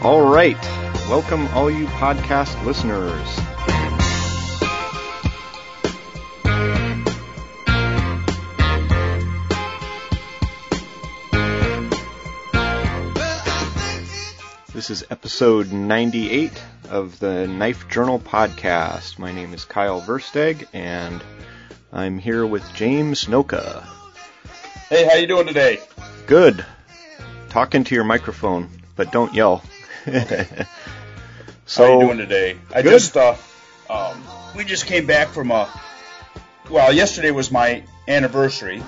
All right. Welcome, all you podcast listeners. This is episode 98 of the Knife Journal podcast. My name is Kyle Versteg, and I'm here with James Noka. Hey, how you doing today? Good. Talk into your microphone, but don't yell. Okay. so, how you doing today? I Good. just uh, um, we just came back from a. Well, yesterday was my anniversary,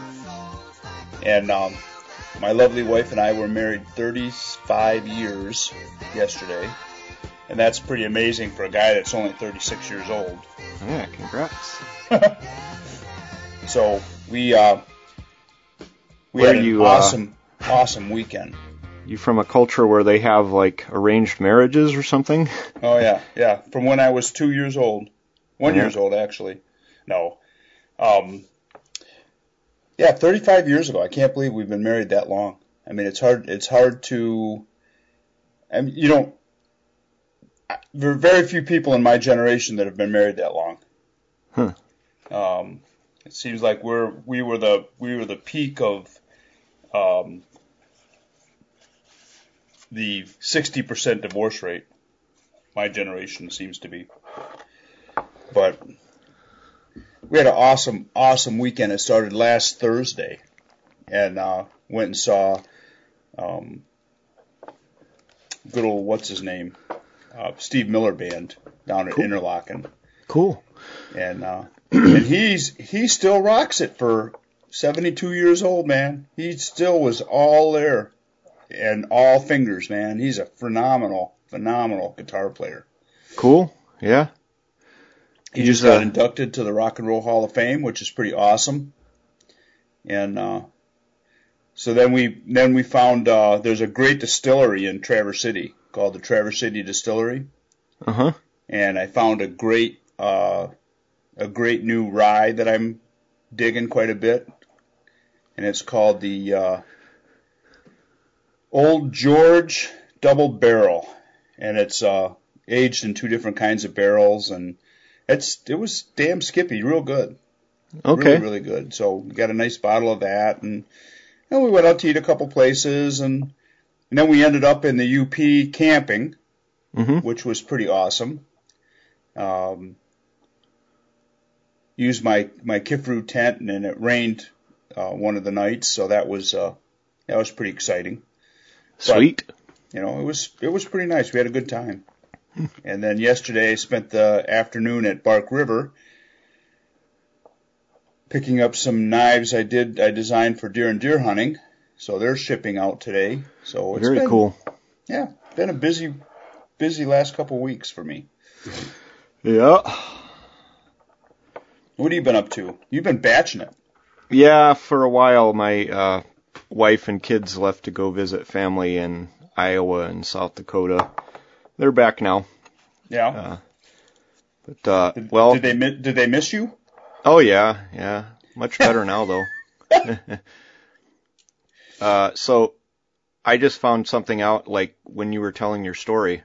and um, my lovely wife and I were married 35 years yesterday, and that's pretty amazing for a guy that's only 36 years old. yeah, congrats. So we uh, we Where had an you, uh, awesome awesome weekend. You from a culture where they have like arranged marriages or something? Oh yeah, yeah. From when I was two years old, one Yeah. years old actually. No, um, yeah, 35 years ago. I can't believe we've been married that long. I mean, it's hard. It's hard to. I mean, you don't. There are very few people in my generation that have been married that long. Huh. Um, it seems like we're we were the we were the peak of um, the 60% divorce rate my generation seems to be. But we had an awesome, awesome weekend. It started last Thursday, and uh, went and saw um, good old what's his name, uh, Steve Miller Band down at Cool. Interlochen, Cool. and uh, and he's he still rocks it for 72 years old, man. He still was all there and all fingers, man. He's a phenomenal, phenomenal guitar player. Cool. Yeah. He He's, just got uh, inducted to the Rock and Roll Hall of Fame, which is pretty awesome. And uh, so then we then we found uh, there's a great distillery in Traverse City called the Traverse City Distillery, Uh huh. and I found a great uh, a great new rye that I'm digging quite a bit, and it's called the uh, Old George Double Barrel, and it's uh, aged in two different kinds of barrels, and it's it was damn skippy, real good, Okay. really really good. So we got a nice bottle of that, and, and we went out to eat a couple places, and and then we ended up in the UP camping hmm which was pretty awesome. Um, used my my Kifaru tent, and then it rained uh, one of the nights, so that was uh, that was pretty exciting. Sweet. You know, it was it was pretty nice. We had a good time. And then yesterday, I spent the afternoon at Bark River picking up some knives I did I designed for deer and deer hunting. So they're shipping out today. So it's Very been, cool. Yeah, been a busy busy last couple weeks for me. Yeah. What have you been up to? You've been batching it. Yeah. For a while, my uh, wife and kids left to go visit family in Iowa and South Dakota. They're back now. Yeah. Uh, But uh, did, well, did they did they miss you? oh yeah, yeah. Much better now though. uh, so I just found something out. Like when you were telling your story,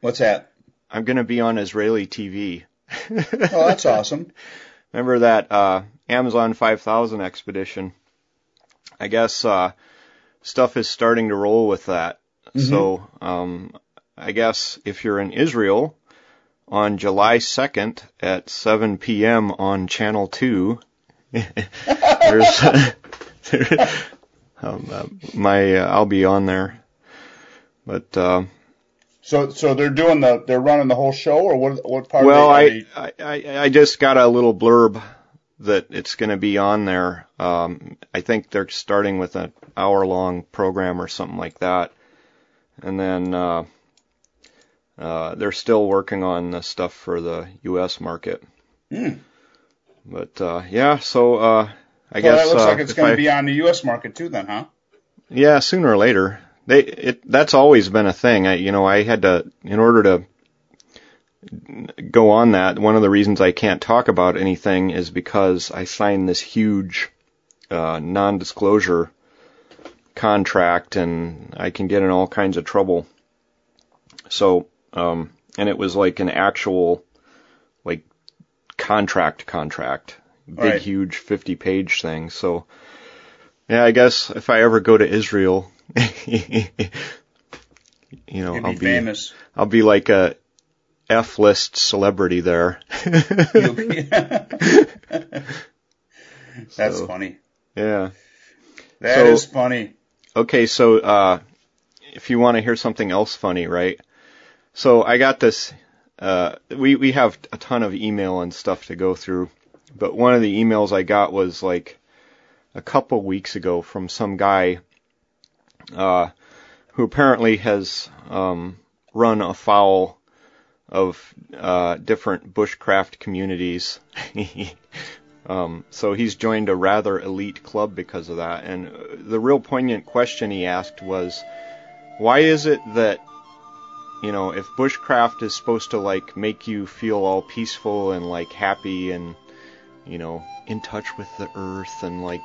What's that? I'm gonna be on Israeli TV. Oh, that's awesome. Remember that uh, Amazon 5000 expedition? I guess uh, stuff is starting to roll with that. So um, I guess if you're in Israel on July 2nd at 7 p.m. on Channel 2, there's um, uh, my uh, I'll be on there. But uh, So so they're doing the they're running the whole show, or what? What part? Well, are I, I, I I just got a little blurb that it's going to be on there. Um, I think they're starting with an hour long program or something like that. And then, uh, uh, they're still working on the stuff for the U.S. market. Hmm. But, uh, yeah, so, uh, I so guess, that looks uh, like it's going to be on the U.S. market too, then, huh? yeah, sooner or later. They it that's always been a thing. I you know, I had to in order to go on that, one of the reasons I can't talk about anything is because I signed this huge uh non-disclosure contract and I can get in all kinds of trouble So, um, and it was like an actual, like, contract contract, big, Right. huge 50 page thing. So, yeah, I guess if I ever go to Israel, you know, You'd I'll be be, famous. I'll be like a F list celebrity there. That's So- funny. yeah. That is So- funny. Okay, so uh, if you want to hear something else funny, right? So I got this. Uh, we we have a ton of email and stuff to go through, but one of the emails I got was like a couple weeks ago from some guy uh, who apparently has um, run afoul of uh, different bushcraft communities. Um, so he's joined a rather elite club because of that. And uh, the real poignant question he asked was, why is it that, you know, if bushcraft is supposed to like make you feel all peaceful and like happy and, you know, in touch with the earth and like,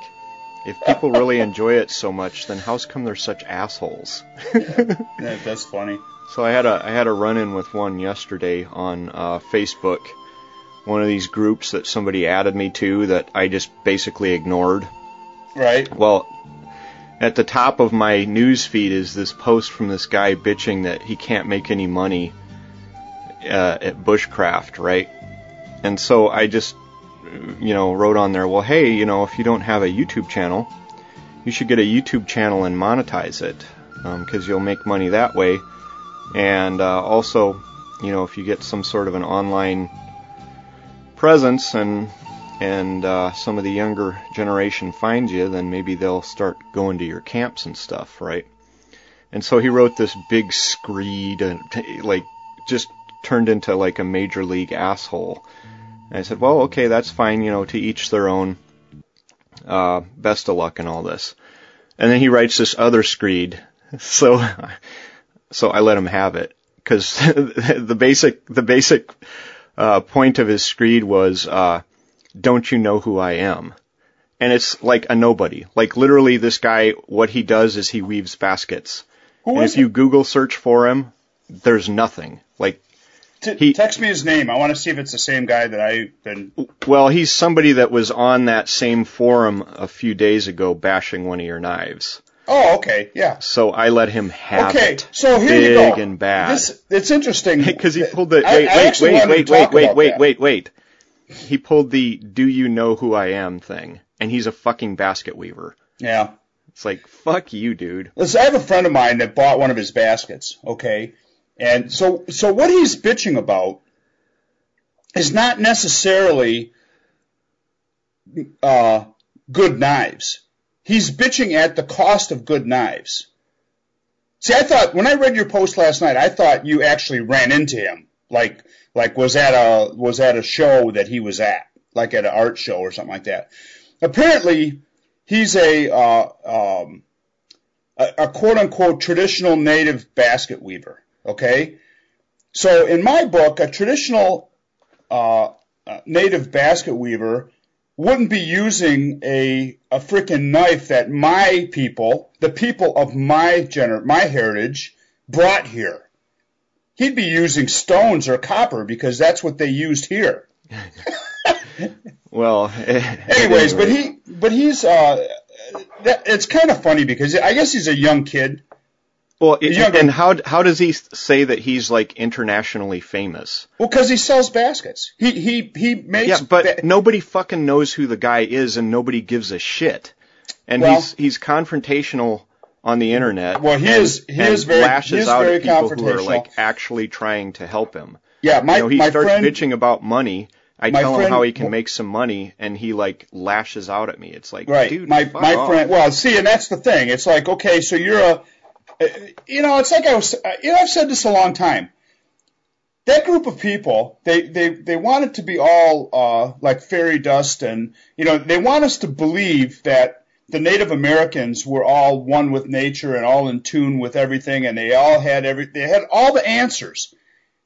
if people really enjoy it so much, then how's come they're such assholes? That, that's funny. So I had a I had a run in with one yesterday on uh, Facebook, one of these groups that somebody added me to that I just basically ignored. Right. Well, at the top of my news feed is this post from this guy bitching that he can't make any money uh, at bushcraft, right? And so I just, you know, wrote on there, well, hey, you know, if you don't have a YouTube channel, you should get a YouTube channel and monetize it, because you'll make money that way. And uh, also, you know, if you get some sort of an online presence and and uh, some of the younger generation find you, then maybe they'll start going to your camps and stuff, right? And so he wrote this big screed and like just turned into like a major league asshole. And I said, well, okay, that's fine, you know, to each their own. Uh, best of luck and all this. And then he writes this other screed. So, so I let him have it because the basic, the basic, uh, point of his screed was, uh, don't you know who I am? And it's like a nobody. Like literally this guy, what he does is he weaves baskets. Who and is if you Google search for him, there's nothing. Like, T- he- text me his name. I want to see if it's the same guy that I've been. well, he's somebody that was on that same forum a few days ago bashing one of your knives. Oh, okay, yeah. So I let him have Okay, it. Okay, so here big you go. and bad. This it's interesting Because he pulled the wait, I wait, wait, wait, wait, wait, wait, wait, wait. He pulled the "Do you know who I am" thing, and he's a fucking basket weaver. Yeah. It's like fuck you, dude. Listen, I have a friend of mine that bought one of his baskets, okay? And so so what he's bitching about is not necessarily uh, good knives. He's bitching at the cost of good knives. See, I thought when I read your post last night, I thought you actually ran into him, like like was at a was at a show that he was at, like at an art show or something like that. Apparently, he's a uh, um, a, a quote unquote traditional native basket weaver. Okay, so in my book, a traditional uh, uh, native basket weaver wouldn't be using a a freaking knife that my people, the people of my gener- my heritage, brought here. He'd be using stones or copper because that's what they used here. Well, Anyways, but he but he's uh, that, it's kind of funny because I guess he's a young kid. Well, younger- and how how does he say that he's like internationally famous? Well, because he sells baskets. He he he makes. Yeah, but ba- nobody fucking knows who the guy is, and nobody gives a shit. And Well- he's he's confrontational on the internet. Well, he and, is- he is very- lashes he is out very at people who are like actually trying to help him. yeah, my you know, he my starts friend. bitching about money. I tell him friend- how he can make some money, and he like lashes out at me. It's like, Right, dude, my my off. friend. Well, see, and that's the thing. It's like, okay, so you're a, you know, it's like I was, you know, I've said this a long time. That group of people, they they they want it to be all uh, like fairy dust, and you know, they want us to believe that the Native Americans were all one with nature and all in tune with everything, and they all had every, they had all the answers.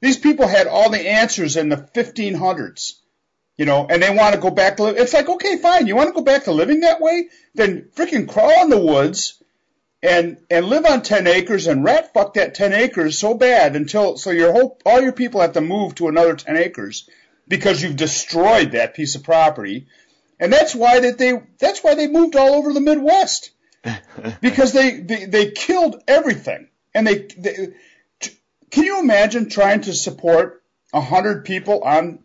These people had all the answers in the 1500s you know, and they want to go back to live. It's like, okay, fine. You want to go back to living that way? Then freaking crawl in the woods and and live on 10 acres and rat fuck that 10 acres so bad until so your whole all your people have to move to another 10 acres because you've destroyed that piece of property. And that's why that they that's why they moved all over the midwest. Because they, they they killed everything. And they, they can you imagine trying to support a hundred people on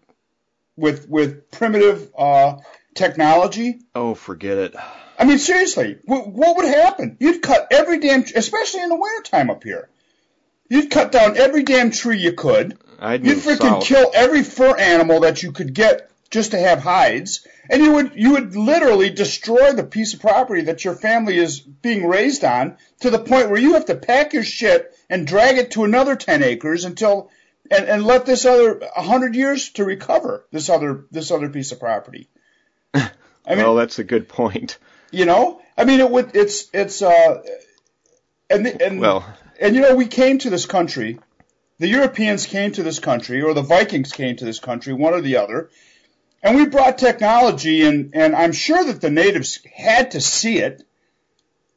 with with primitive uh, technology? Oh, forget it. I mean, seriously, what, what would happen? You'd cut every damn, especially in the wintertime up here. You'd cut down every damn tree you could. I'd You'd freaking south. kill every fur animal that you could get just to have hides, and you would you would literally destroy the piece of property that your family is being raised on to the point where you have to pack your shit and drag it to another ten acres until and, and let this other hundred years to recover this other this other piece of property. I mean, well, that's a good point. You know, I mean, it would. It's it's uh, and and Well, and you know, we came to this country. The Europeans came to this country, or the Vikings came to this country, one or the other, and we brought technology. And and I'm sure that the natives had to see it.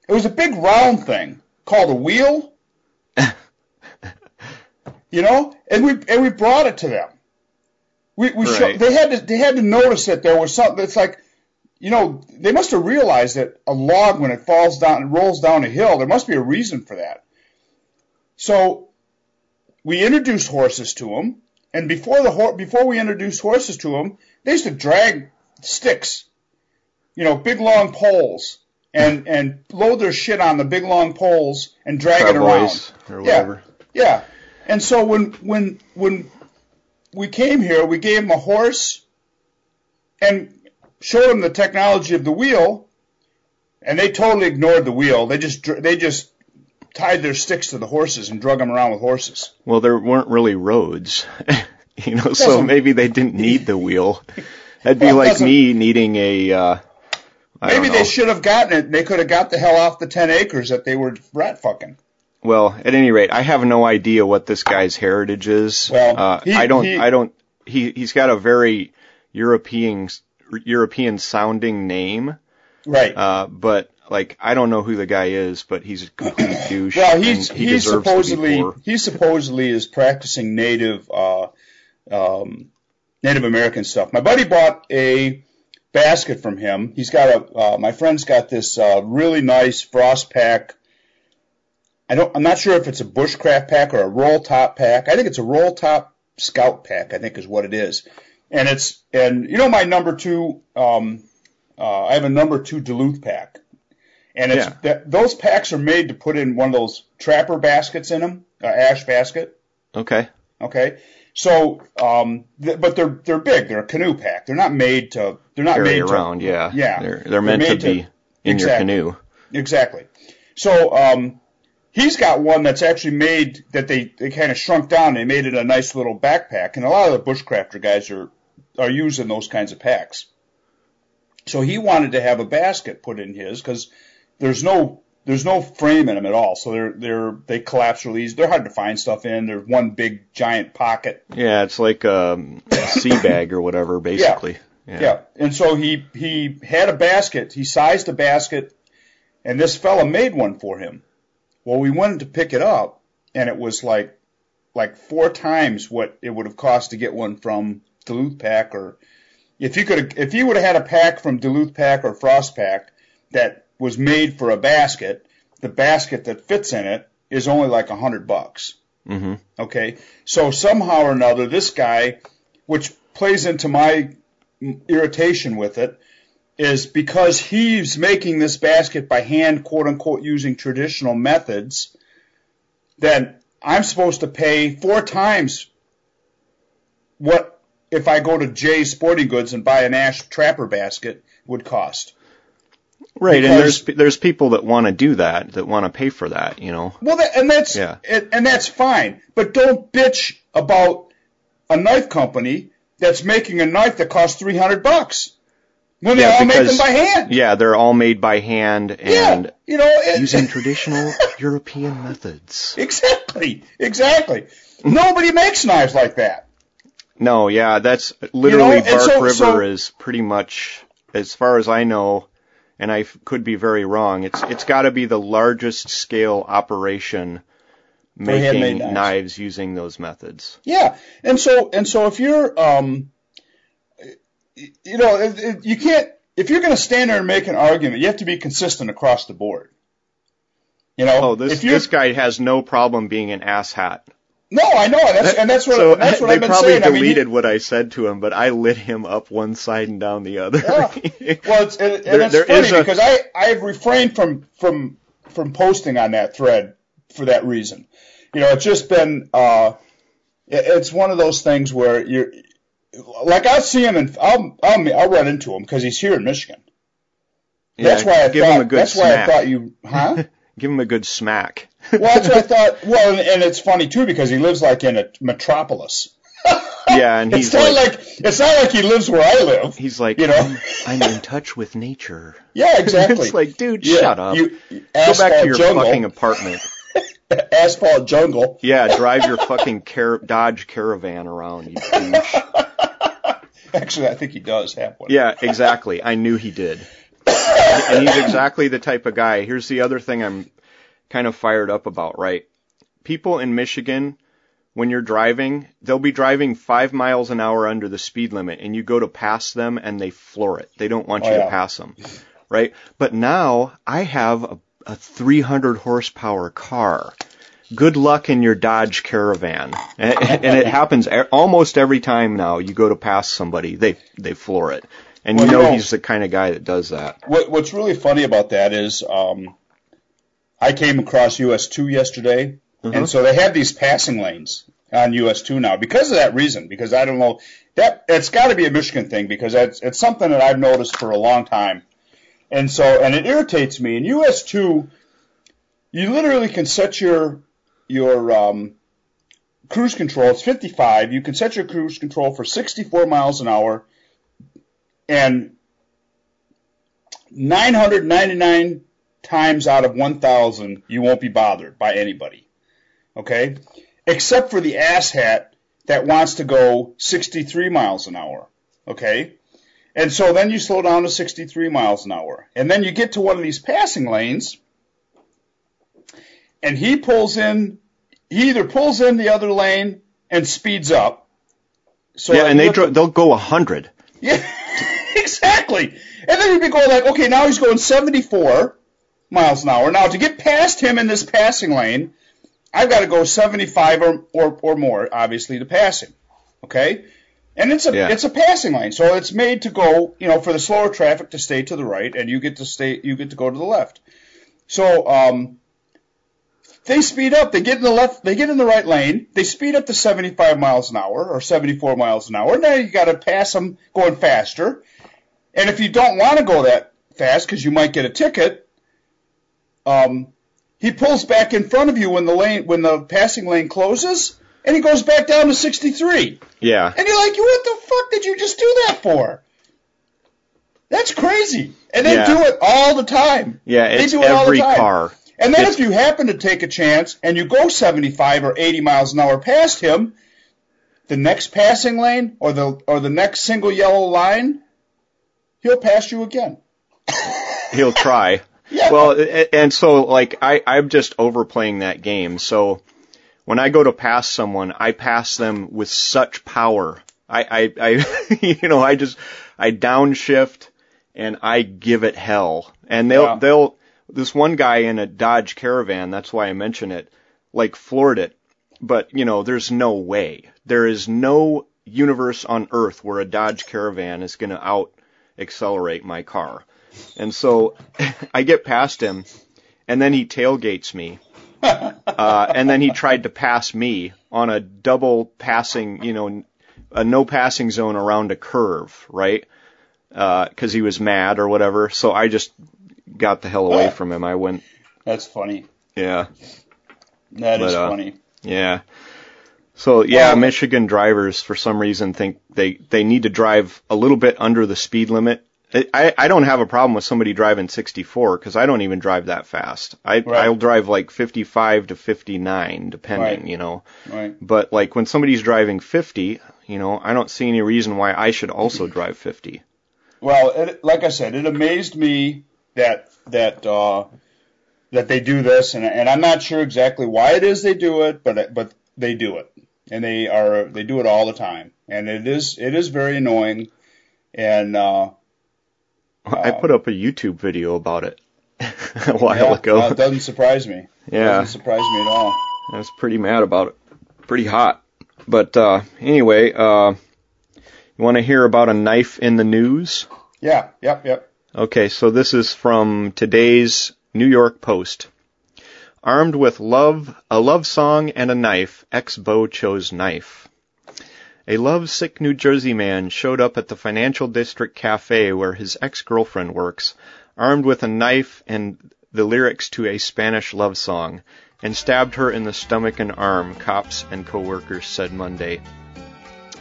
It was a big round thing called a wheel. you know, and we and we brought it to them. We we show, Right. they had to they had to notice that there was something. It's like you know, they must have realized that a log, when it falls down and rolls down a hill, there must be a reason for that. So we introduced horses to them, and before the hor- before we introduced horses to them, they used to drag sticks, you know, big long poles, and and load their shit on the big long poles and drag it around. Cowboys or whatever. Yeah. And so when when when we came here, we gave them a horse and showed them the technology of the wheel, and they totally ignored the wheel. They just dr- they just tied their sticks to the horses and drug them around with horses. Well, there weren't really roads, you know, so maybe they didn't need the wheel. That'd be Well, like me needing a. Uh, Maybe they should have gotten it. They could have got the hell off the ten acres that they were rat fucking. Well, at any rate, I have no idea what this guy's heritage is. Well, uh, he- I don't. he- I don't. He he's got a very European European sounding name, Right. uh, but like I don't know who the guy is, but he's a complete douche. Well, he's he he's supposedly to be poor. he supposedly is practicing native uh, um, Native American stuff. My buddy bought a basket from him. He's got a uh, my friend's got this uh, really nice frost pack. I don't. I'm not sure if it's a bushcraft pack or a roll top pack. I think it's a roll top scout pack. I think is what it is. And it's and you know my number two. Um, uh, I have a number two Duluth pack, and it's Yeah. that, those packs are made to put in one of those trapper baskets in them, uh, ash basket. Okay. Okay, so um, th- but they're they're big. They're a canoe pack. They're not made to. They're not Carry made around, to. yeah. yeah. They're they're meant made to be in exactly. your canoe. Exactly. So um, he's got one that's actually made that they, they kind of shrunk down. They made it a nice little backpack, and a lot of the bushcrafter guys are are using those kinds of packs. So he wanted to have a basket put in his because there's no there's no frame in them at all. So they're they're they collapse really easy. They're hard to find stuff in. They're one big giant pocket. Yeah, it's like um, a sea bag or whatever, basically. Yeah. And so he he had a basket. He sized a basket, and this fella made one for him. Well, we wanted to pick it up, and it was like like four times what it would have cost to get one from Duluth Pack, or if you could if you would have had a pack from Duluth Pack or Frost Pack that was made for a basket, the basket that fits in it is only like a hundred bucks. hmm Okay, so somehow or another, this guy, which plays into my irritation with it, is because he's making this basket by hand, quote unquote, using traditional methods, then I'm supposed to pay four times what if I go to Jay's Sporting Goods and buy an ash trapper basket would cost. Right, and there's there's people that want to do that, that want to pay for that, you know. Well, that, and that's Yeah. and, and that's fine, but don't bitch about a knife company that's making a knife that costs three hundred bucks when they Yeah, all make them because- by hand. Yeah, they're all made by hand and Yeah, you know, it, using traditional European methods. exactly, exactly. Nobody makes knives like that. No, yeah, that's literally You know, Bark so- River so- is pretty much, as far as I know, and I could be very wrong. It's it's got to be the largest scale operation making knives. knives. using those methods. Yeah, and so and so if you're, um, you know, it, it, you can't if you're going to stand there and make an argument, you have to be consistent across the board. You know, Oh, this this guy has no problem being an asshat. No, I know, that's, and that's what so that's what they I've been probably saying. I mean, deleted what I said to him, but I lit him up one side and down the other. Yeah. Well, it's, and, and There- it's there funny a- because I I've refrained from from from posting on that thread for that reason. You know, it's just been uh, it- it's one of those things where you're like I see him and I'll I'll, I'll run into him because he's here in Michigan. That's Yeah, why I give thought. him a good that's why. I thought you, huh? Give him a good smack. Well, that's what I thought. Well, and, and it's funny too because he lives like in a metropolis. Yeah, and It's he's not like, like, it's not like he lives where I live. he's like, you know. I'm, I'm in touch with nature. Yeah, exactly. it's like, dude, Yeah, shut up. You, Go back to your jungle, fucking apartment. asphalt jungle. Yeah, drive your fucking car- Dodge Caravan around, you douche. Actually, I think he does have one. Yeah, exactly. I knew he did. And he's exactly the type of guy. Here's the other thing I'm kind of fired up about, right? People in Michigan, when you're driving, they'll be driving five miles an hour under the speed limit, and you go to pass them and they floor it. They don't want Oh, you yeah. to pass them, right? But now I have a, a 300 horsepower car. Good luck in your Dodge Caravan, and, and it happens almost every time now. You go to pass somebody, they they floor it, and Well, you you know know- he's the kind of guy that does that. What, what's really funny about that is, um, I came across US two yesterday, Mhm. and so they have these passing lanes on US two now because of that reason. Because I don't know that it's got to be a Michigan thing because it's it's something that I've noticed for a long time, and so and it irritates me. In US two, you literally can set your your um, cruise control. It's 55. You can set your cruise control for 64 miles an hour, and 999 times out of 1,000, you won't be bothered by anybody. Okay? Except for the asshat that wants to go 63 miles an hour. Okay? And so then you slow down to 63 miles an hour. And then you get to one of these passing lanes, and he pulls in, he either pulls in the other lane and speeds up. So yeah, and they look, dro- they'll go a hundred. yeah, exactly. And then you'd be going like, okay, now he's going 74 miles an hour. Now to get past him in this passing lane, I've got to go 75 or, or, or more, obviously, to pass him. Okay? And it's a Yeah. it's a passing lane, so it's made to go, you know, for the slower traffic to stay to the right, and you get to stay, you get to go to the left. So um, they speed up. They get in the left. They get in the right lane. They speed up to 75 miles an hour or 74 miles an hour. Now you got to pass them going faster. And if you don't want to go that fast because you might get a ticket, um, he pulls back in front of you when the lane when the passing lane closes, and he goes back down to 63. Yeah, And you're like, what the fuck did you just do that for? That's crazy. And they Yeah. do it all the time. yeah, They it's do it all the every time. car. And then It's- if you happen to take a chance and you go 75 or 80 miles an hour past him, the next passing lane or the or the next single yellow line, he'll pass you again. He'll try. Yeah. Well, and so like I I'm just overplaying that game. So when I go to pass someone, I pass them with such power. I I, I you know I just I downshift and I give it hell. And they'll Yeah. they'll this one guy in a Dodge Caravan. That's why I mention it. Like floored it, but you know there's no way. There is no universe on Earth where a Dodge Caravan is going to out accelerate my car. And so I get past him, and then he tailgates me. Uh, and then he tried to pass me on a double passing, you know, a no passing zone around a curve, right? Because he was mad or whatever. So I just got the hell away from him. I went, That's funny. yeah, That is But, uh, funny. yeah. So yeah, Michigan drivers for some reason think they they need to drive a little bit under the speed limit. I I don't have a problem with somebody driving 64 because I don't even drive that fast. I Right. I'll drive like 55 to 59 depending, Right. you know. Right. But like when somebody's driving 50, you know, I don't see any reason why I should also drive 50. Well, it, like I said, it amazed me that that uh, that they do this, and and I'm not sure exactly why it is they do it, but but they do it, and they are they do it all the time, and it is it is very annoying, and uh, I put up a YouTube video about it a while yeah, ago. uh, it doesn't surprise me. yeah, Doesn't surprise me at all. I was pretty mad about it. Pretty hot. But uh, anyway, uh, you want to hear about a knife in the news? Yeah, yep, yep. Okay, so this is from today's New York Post. Armed with love, a love song and a knife, ex-beau chose knife. A lovesick New Jersey man showed up at the Financial District Cafe where his ex-girlfriend works, armed with a knife and the lyrics to a Spanish love song, and stabbed her in the stomach and arm, cops and coworkers said Monday.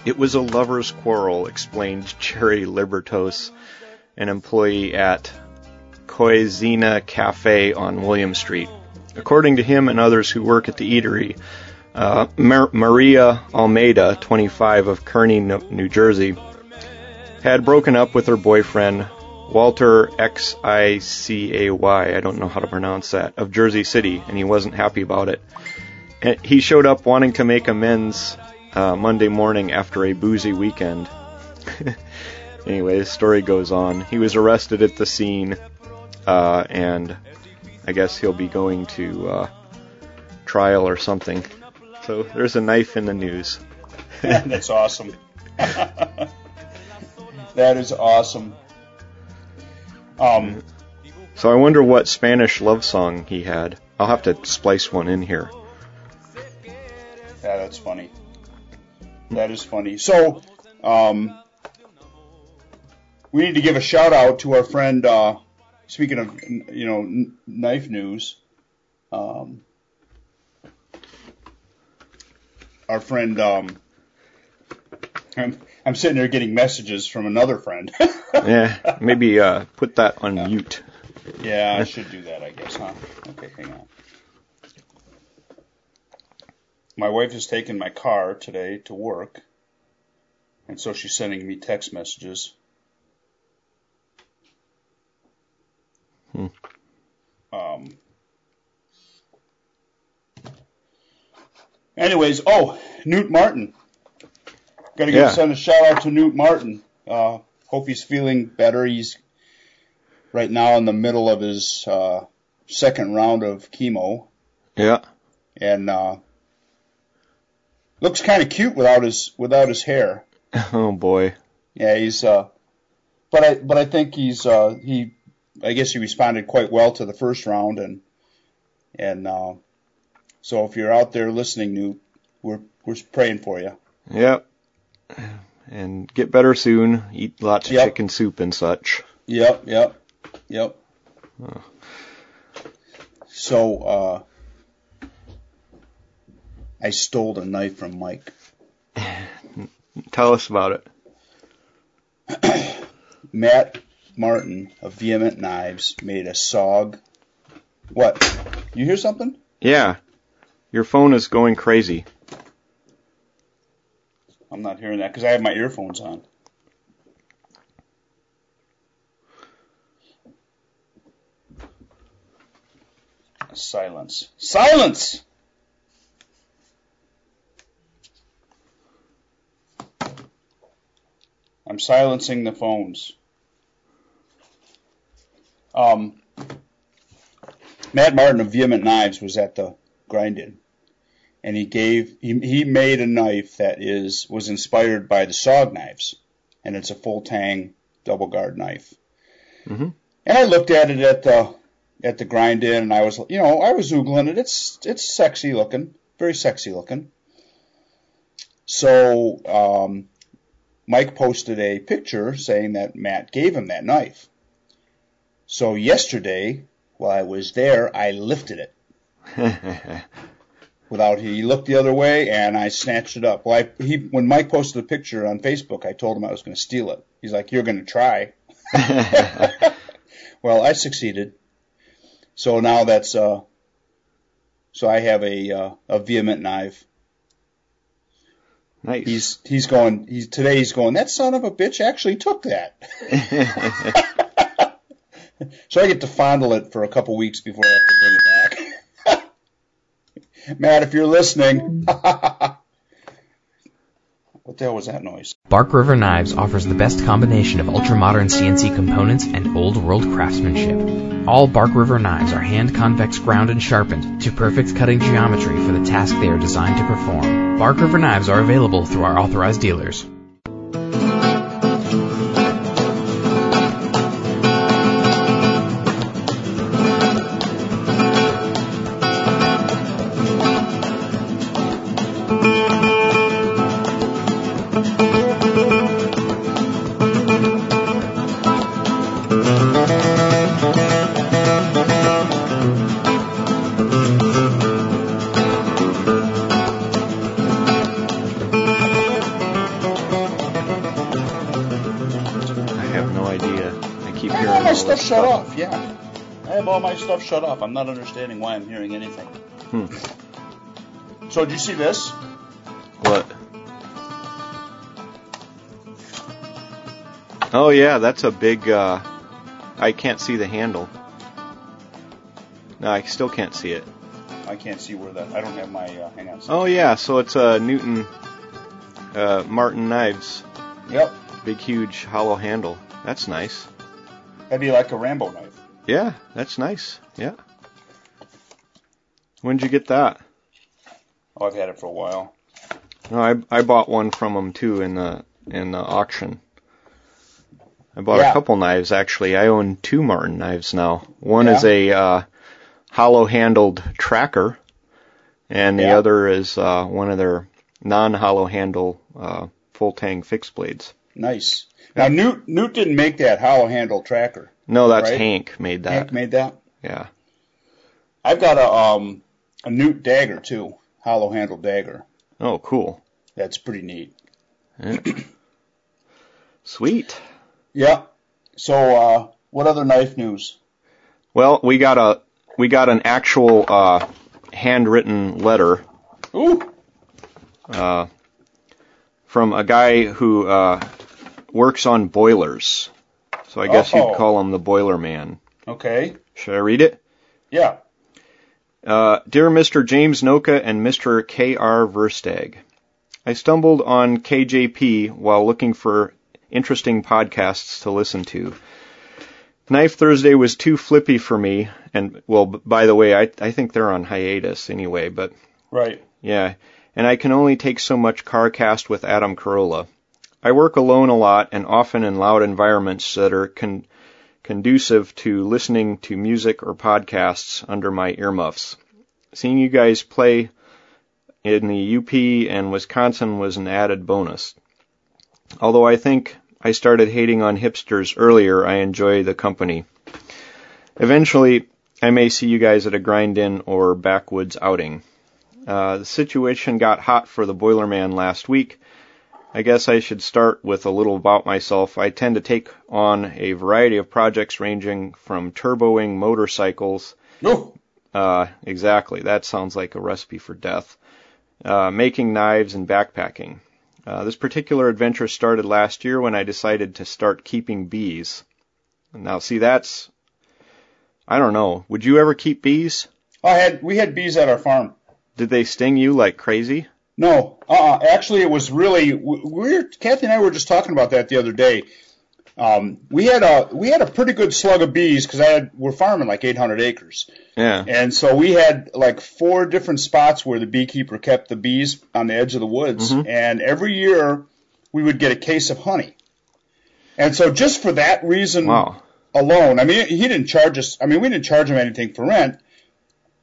It was a lover's quarrel, explained Jerry Libertos, an employee at Coesina Cafe on William Street. According to him and others who work at the eatery, uh, Mar- Maria Almeida, 25 of Kearny, New Jersey, had broken up with her boyfriend, Walter X-I-C-A-Y, I don't know how to pronounce that, of Jersey City, and he wasn't happy about it. And he showed up wanting to make amends uh, Monday morning after a boozy weekend. anyway, the story goes on. He was arrested at the scene, uh, and I guess he'll be going to uh, trial or something. So there's a knife in the news. That's awesome. that is awesome. Um, So I wonder what Spanish love song he had. I'll have to splice one in here. yeah, that's funny. That is funny. So, um, we need to give a shout out to our friend. Uh, speaking of, you know, knife news, um, our friend. Um, I'm, I'm sitting there getting messages from another friend. Yeah, maybe uh, put that on mute. yeah, I should do that, I guess, huh? Okay, hang on. My wife has taken my car today to work, and so she's sending me text messages. Hmm. Um. Anyways, oh, Newt Martin. Got to give Yeah. send a shout out to Newt Martin. Uh, hope he's feeling better. He's right now in the middle of his uh, second round of chemo, Yeah. and uh, looks kind of cute without his without his hair. Oh boy. Yeah, he's. Uh, but I but I think he's uh, he. I guess he responded quite well to the first round, and and uh, so if you're out there listening, Newt, we're we're praying for you. Yep. And get better soon. Eat lots of Yep. chicken soup and such. Yep, yep, yep. Oh. So uh, I stole a knife from Mike. Tell us about it. Matt Martin of Vehement Knives made a SOG. What? You hear something? Yeah. Your phone is going crazy. I'm not hearing that because I have my earphones on. Silence. Silence! I'm silencing the phones. Um, Matt Martin of Vehement Knives was at the grind-in and he gave he, he made a knife that is was inspired by the SOG knives, and it's a full tang double guard knife. Mhm. And I looked at it at the at the grind in, and I was you know I was oogling it. It's it's sexy looking, very sexy looking. So um, Mike posted a picture saying that Matt gave him that knife. So yesterday, while I was there, I lifted it without he looked the other way and I snatched it up. Well, I, he when Mike posted the picture on Facebook, I told him I was going to steal it. He's like, "You're going to try." well, I succeeded. So now that's uh so I have a uh, a vehement knife. nice. He's he's going he's today he's going that son of a bitch actually took that. so I get to fondle it for a couple weeks before I have to bring it back. Matt, if you're listening, mm. what the hell was that noise? Bark River Knives offers the best combination of ultra-modern CNC components and old-world craftsmanship. All Bark River knives are hand convex ground and sharpened to perfect cutting geometry for the task they are designed to perform. Bark River knives are available through our authorized dealers. Shut off. Yeah, I have all my stuff shut off. I'm not understanding why I'm hearing anything. Hmm. So, did you see this? What? Oh yeah, that's a big. uh I can't see the handle. No, I still can't see it. I can't see where that. I don't have my. Uh, hang on. Oh yeah, so it's a Newton uh, Martin knives, Yep, big huge hollow handle. That's nice. That'd be like a Rambo knife. Yeah, that's nice. Yeah. When'd you get that? Oh, I've had it for a while. No, I I bought one from them too in the in the auction. I bought Yeah. a couple knives actually. I own two Martin knives now. One Yeah. is a uh, hollow-handled tracker, and the Yeah. other is uh, one of their non-hollow handle uh, full tang fixed blades. Nice. Now, Newt Newt didn't make that hollow handle tracker. No, that's Right. Hank made that. Hank made that. Yeah. I've got a um a Newt dagger too, hollow handle dagger. Oh, cool. That's pretty neat. Sweet. Yeah. So, uh, what other knife news? Well, we got a we got an actual uh, handwritten letter Ooh. uh, from a guy who uh, works on boilers. So I guess Oh. you'd call him the boiler man. Okay. Should I read it? Yeah. Uh, Dear Mr. James Noka and Mr. K.R. Versteg, I stumbled on KJP while looking for interesting podcasts to listen to. Knife Thursday was too flippy for me, and, well, by the way, I, I think they're on hiatus anyway, but Right. yeah, and I can only take so much CarCast with Adam Carolla. I work alone a lot and often in loud environments that are con- conducive to listening to music or podcasts under my earmuffs. Seeing you guys play in the UP and Wisconsin was an added bonus. Although I think I started hating on hipsters earlier, I enjoy the company. Eventually, I may see you guys at a grind in or backwoods outing. Uh, the situation got hot for the Boilerman last week. I guess I should start with a little about myself. I tend to take on a variety of projects ranging from turboing motorcycles. No. Uh, exactly. That sounds like a recipe for death. Uh, making knives and backpacking. Uh, this particular adventure started last year when I decided to start keeping bees. Now, see, that's, I don't know. Would you ever keep bees? I had we had bees at our farm. Did they sting you like crazy? No. Uh. uh Actually, it was really we we were Kathy and I were just talking about that the other day. Um, we had a we had a pretty good slug of bees because I had we're farming like 800 acres, Yeah. and so we had like four different spots where the beekeeper kept the bees on the edge of the woods, Mhm. and every year we would get a case of honey. And so just for that reason Wow. alone, I mean, he didn't charge us. I mean, we didn't charge him anything for rent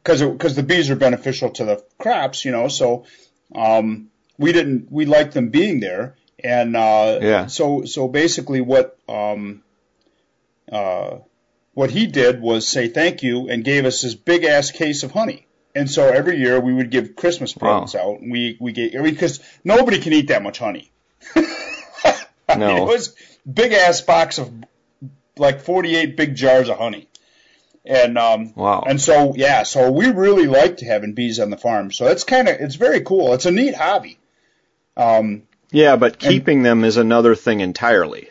because because the bees are beneficial to the crops, you know. So um, we didn't we liked them being there, and uh, Yeah. So so basically, what um, uh, what he did was say thank you and gave us this big ass case of honey. And so every year we would give Christmas Wow. presents out. And we we gave because nobody can eat that much honey. I mean, it was big ass box of like 48 big jars of honey. And um Wow. and so yeah, so we really liked having bees on the farm. So it's kind of it's very cool. It's a neat hobby. Um Yeah, but keeping them is another thing entirely.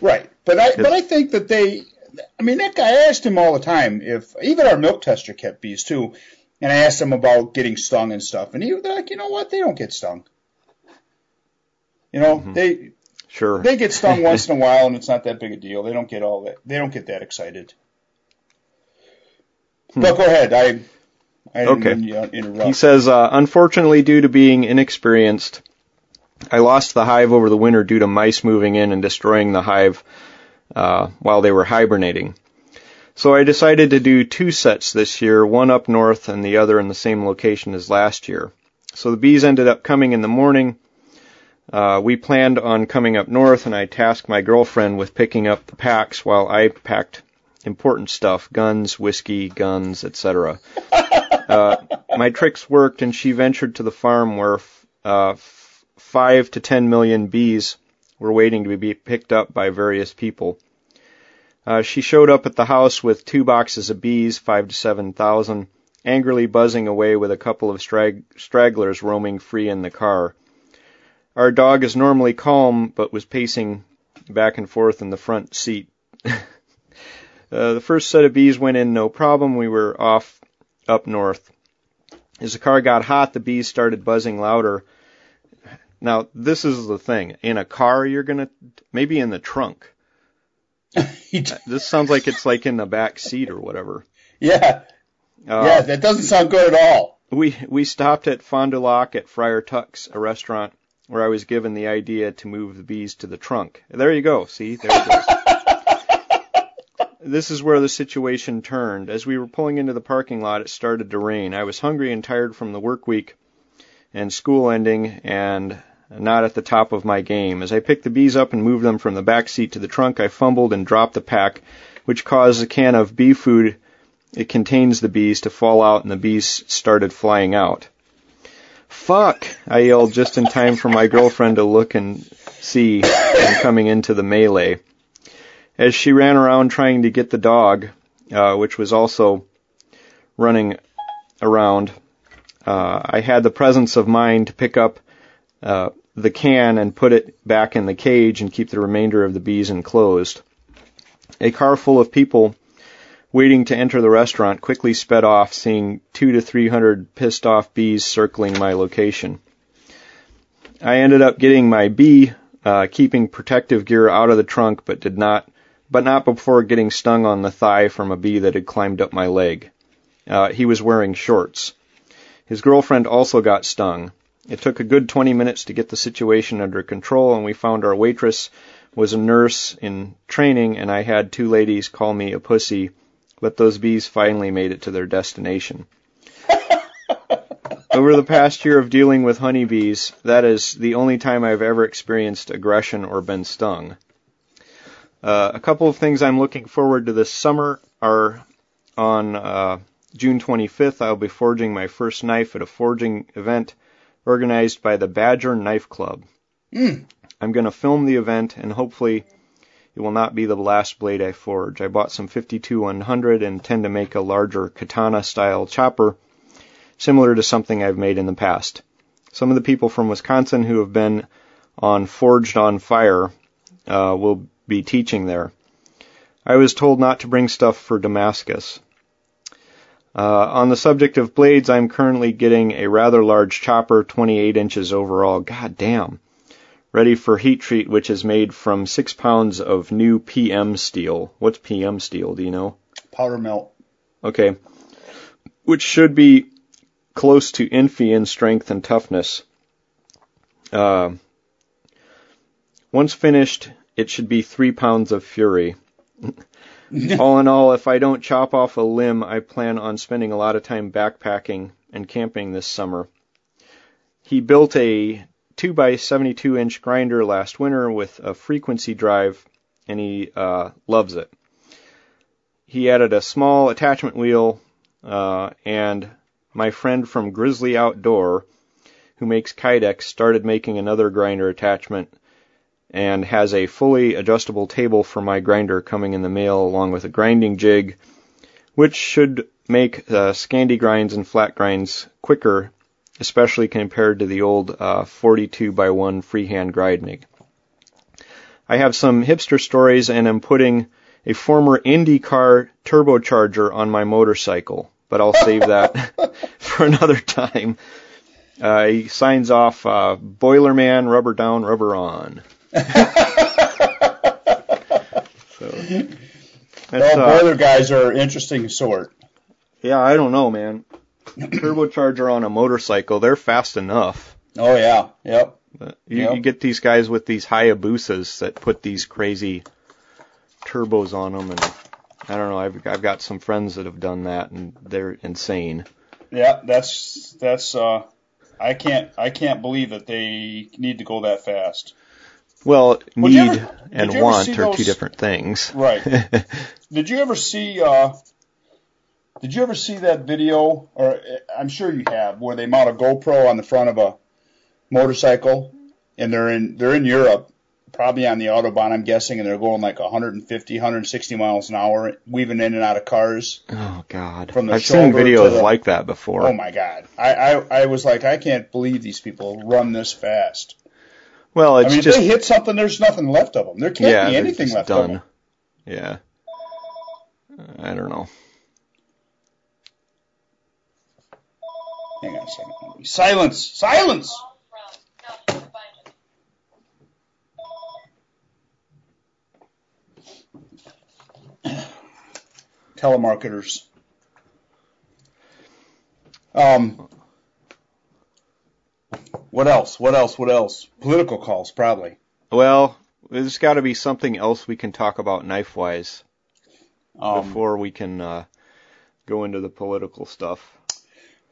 right. But I but I think that they I mean, that guy I asked him all the time if even our milk tester kept bees too, and I asked him about getting stung and stuff, and he was like, you know what, they don't get stung. You know, mm-hmm. they sure they get stung once in a while, and it's not that big a deal. They don't get all that. They don't get that excited. Hmm. But go ahead. I. I okay. He says, uh, unfortunately, due to being inexperienced, I lost the hive over the winter due to mice moving in and destroying the hive uh, while they were hibernating. So I decided to do two sets this year, one up north and the other in the same location as last year. So the bees ended up coming in the morning. Uh, we planned on coming up north, and I tasked my girlfriend with picking up the packs while I packed important stuff: guns, whiskey, guns, etc. uh, my tricks worked, and she ventured to the farm where uh, f- five to ten million bees were waiting to be picked up by various people. Uh, she showed up at the house with two boxes of bees, five to seven thousand, angrily buzzing away with a couple of strag- stragglers roaming free in the car. Our dog is normally calm, but was pacing back and forth in the front seat. uh, the first set of bees went in no problem. We were off up north. As the car got hot, the bees started buzzing louder. Now, this is the thing. In a car, you're gonna, maybe in the trunk. this sounds like it's like in the back seat or whatever. Yeah. Uh, yeah, that doesn't sound good at all. We we stopped at Fond du Lac at Friar Tuck's, a restaurant where I was given the idea to move the bees to the trunk. There you go. See, there it goes. this is where the situation turned. As we were pulling into the parking lot, it started to rain. I was hungry and tired from the work week and school ending, and not at the top of my game. As I picked the bees up and moved them from the back seat to the trunk, I fumbled and dropped the pack, which caused a can of bee food it contains the bees to fall out and the bees started flying out. Fuck! I yelled just in time for my girlfriend to look and see and coming into the melee. As she ran around trying to get the dog, uh, which was also running around, uh, I had the presence of mind to pick up uh, the can and put it back in the cage and keep the remainder of the bees enclosed. A car full of people waiting to enter the restaurant quickly sped off, seeing two to three hundred pissed off bees circling my location. I ended up getting my bee, uh, keeping protective gear out of the trunk, but did not, but not before getting stung on the thigh from a bee that had climbed up my leg. Uh, he was wearing shorts. His girlfriend also got stung. It took a good 20 minutes to get the situation under control, and we found our waitress was a nurse in training, and I had two ladies call me a pussy, but those bees finally made it to their destination. Over the past year of dealing with honeybees, that is the only time I've ever experienced aggression or been stung. Uh, a couple of things I'm looking forward to this summer are on uh, June 25th, I'll be forging my first knife at a forging event organized by the Badger Knife Club. Mm. I'm going to film the event, and hopefully it will not be the last blade I forge. I bought some 52-100 and intend to make a larger katana-style chopper, similar to something I've made in the past. Some of the people from Wisconsin who have been on Forged in Fire uh, will be teaching there. I was told not to bring stuff for Damascus. Uh, on the subject of blades, I'm currently getting a rather large chopper, 28 inches overall. God damn. Ready for heat treat, which is made from six pounds of new PM steel. What's PM steel? Do you know? Powder melt. Okay. Which should be close to Infi in strength and toughness. Uh, once finished, it should be three pounds of fury. all in all, if I don't chop off a limb, I plan on spending a lot of time backpacking and camping this summer. He built a 2 by 72 inch grinder last winter with a frequency drive, and he uh, loves it. He added a small attachment wheel, uh, and my friend from Grizzly Outdoor, who makes Kydex, started making another grinder attachment and has a fully adjustable table for my grinder coming in the mail along with a grinding jig, which should make uh, Scandi grinds and flat grinds quicker, especially compared to the old uh, 42 by 1 freehand grinding. I have some hipster stories and am putting a former IndyCar turbocharger on my motorcycle, but I'll save that for another time. Uh, he signs off, uh, Boilerman, rubber down, rubber on. so, Well, uh, boiler guys are an interesting sort. yeah, I don't know, man. Turbocharger on a motorcycle, they're fast enough. Oh yeah, yep. You, Yep. you get these guys with these Hayabusas that put these crazy turbos on them, and I don't know. I've I've got some friends that have done that, and they're insane. Yeah, that's that's. uh I can't I can't believe that they need to go that fast. Well, Well, need ever- and did you ever want are two different things. Right. Did you ever see? uh Did you ever see that video? Or uh, I'm sure you have, where they mount a GoPro on the front of a motorcycle, and they're in they're in Europe, probably on the autobahn, I'm guessing, and they're going like 150, 160 miles an hour, weaving in and out of cars. oh God, From the I've seen videos the- like that before. Oh my God! I, I I was like, I can't believe these people run this fast. Well, I mean, if they hit something, there's nothing left of them. There can't yeah, be anything just left of done. them. Yeah, I don't know. Hang on a second. Silence! Silence! Telemarketers. Um. What else? What else? What else? Political calls, probably. Well, there's got to be something else we can talk about knife wise Um, before we can uh, go into the political stuff.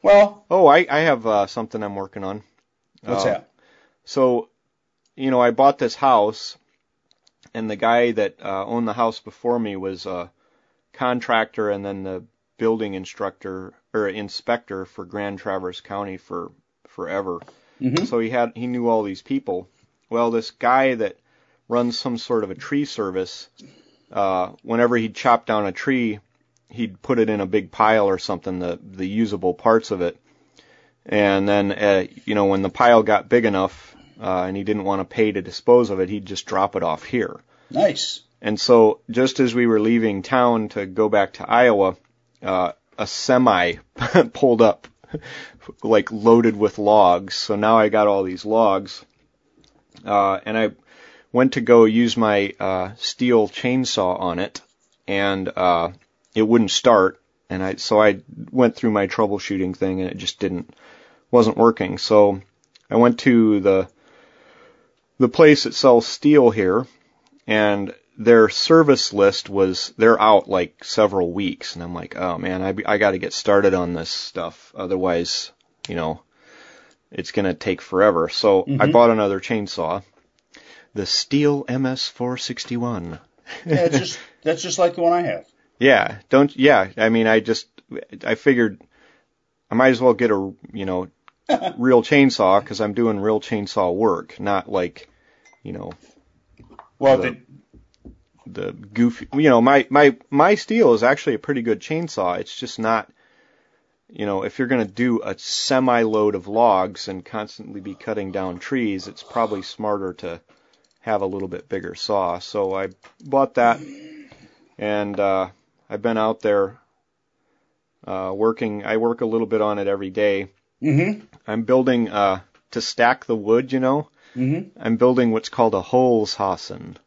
well, Oh, I, I have uh, something I'm working on. what's Uh, that? So, you know, I bought this house, and the guy that uh, owned the house before me was a contractor and then the building instructor or inspector for Grand Traverse County for forever. Mhm. So he had he knew all these people. Well, this guy that runs some sort of a tree service, uh, whenever he'd chop down a tree, he'd put it in a big pile or something, the the usable parts of it, and then uh, you know when the pile got big enough uh, and he didn't want to pay to dispose of it, he'd just drop it off here. Nice. And so just as we were leaving town to go back to Iowa, uh, a semi pulled up, like loaded with logs. So now I got all these logs, uh, and I went to go use my uh, Stihl chainsaw on it, and uh, it wouldn't start. And I so I went through my troubleshooting thing, and it just didn't wasn't working. So I went to the the place that sells Stihl here, and their service list was they're out like several weeks and I'm like, "Oh man, I I got to get started on this stuff otherwise, you know, it's going to take forever." So I Mhm. bought another chainsaw, the Stihl MS461. Yeah, it's just that's just like the one I have. Yeah, don't yeah, I mean I just I figured I might as well get a, you know, real chainsaw cuz I'm doing real chainsaw work, not like, you know, Well, The- the, the goofy you know my my my Stihl is actually a pretty good chainsaw. It's just not you know if you're going to do a semi load of logs and constantly be cutting down trees it's probably smarter to have a little bit bigger saw. So i bought that and uh i've been out there uh working. I work a little bit on it every day. Mm-hmm, i'm building uh to stack the wood you know? Mm-hmm. I'm building what's called a Holzhausen.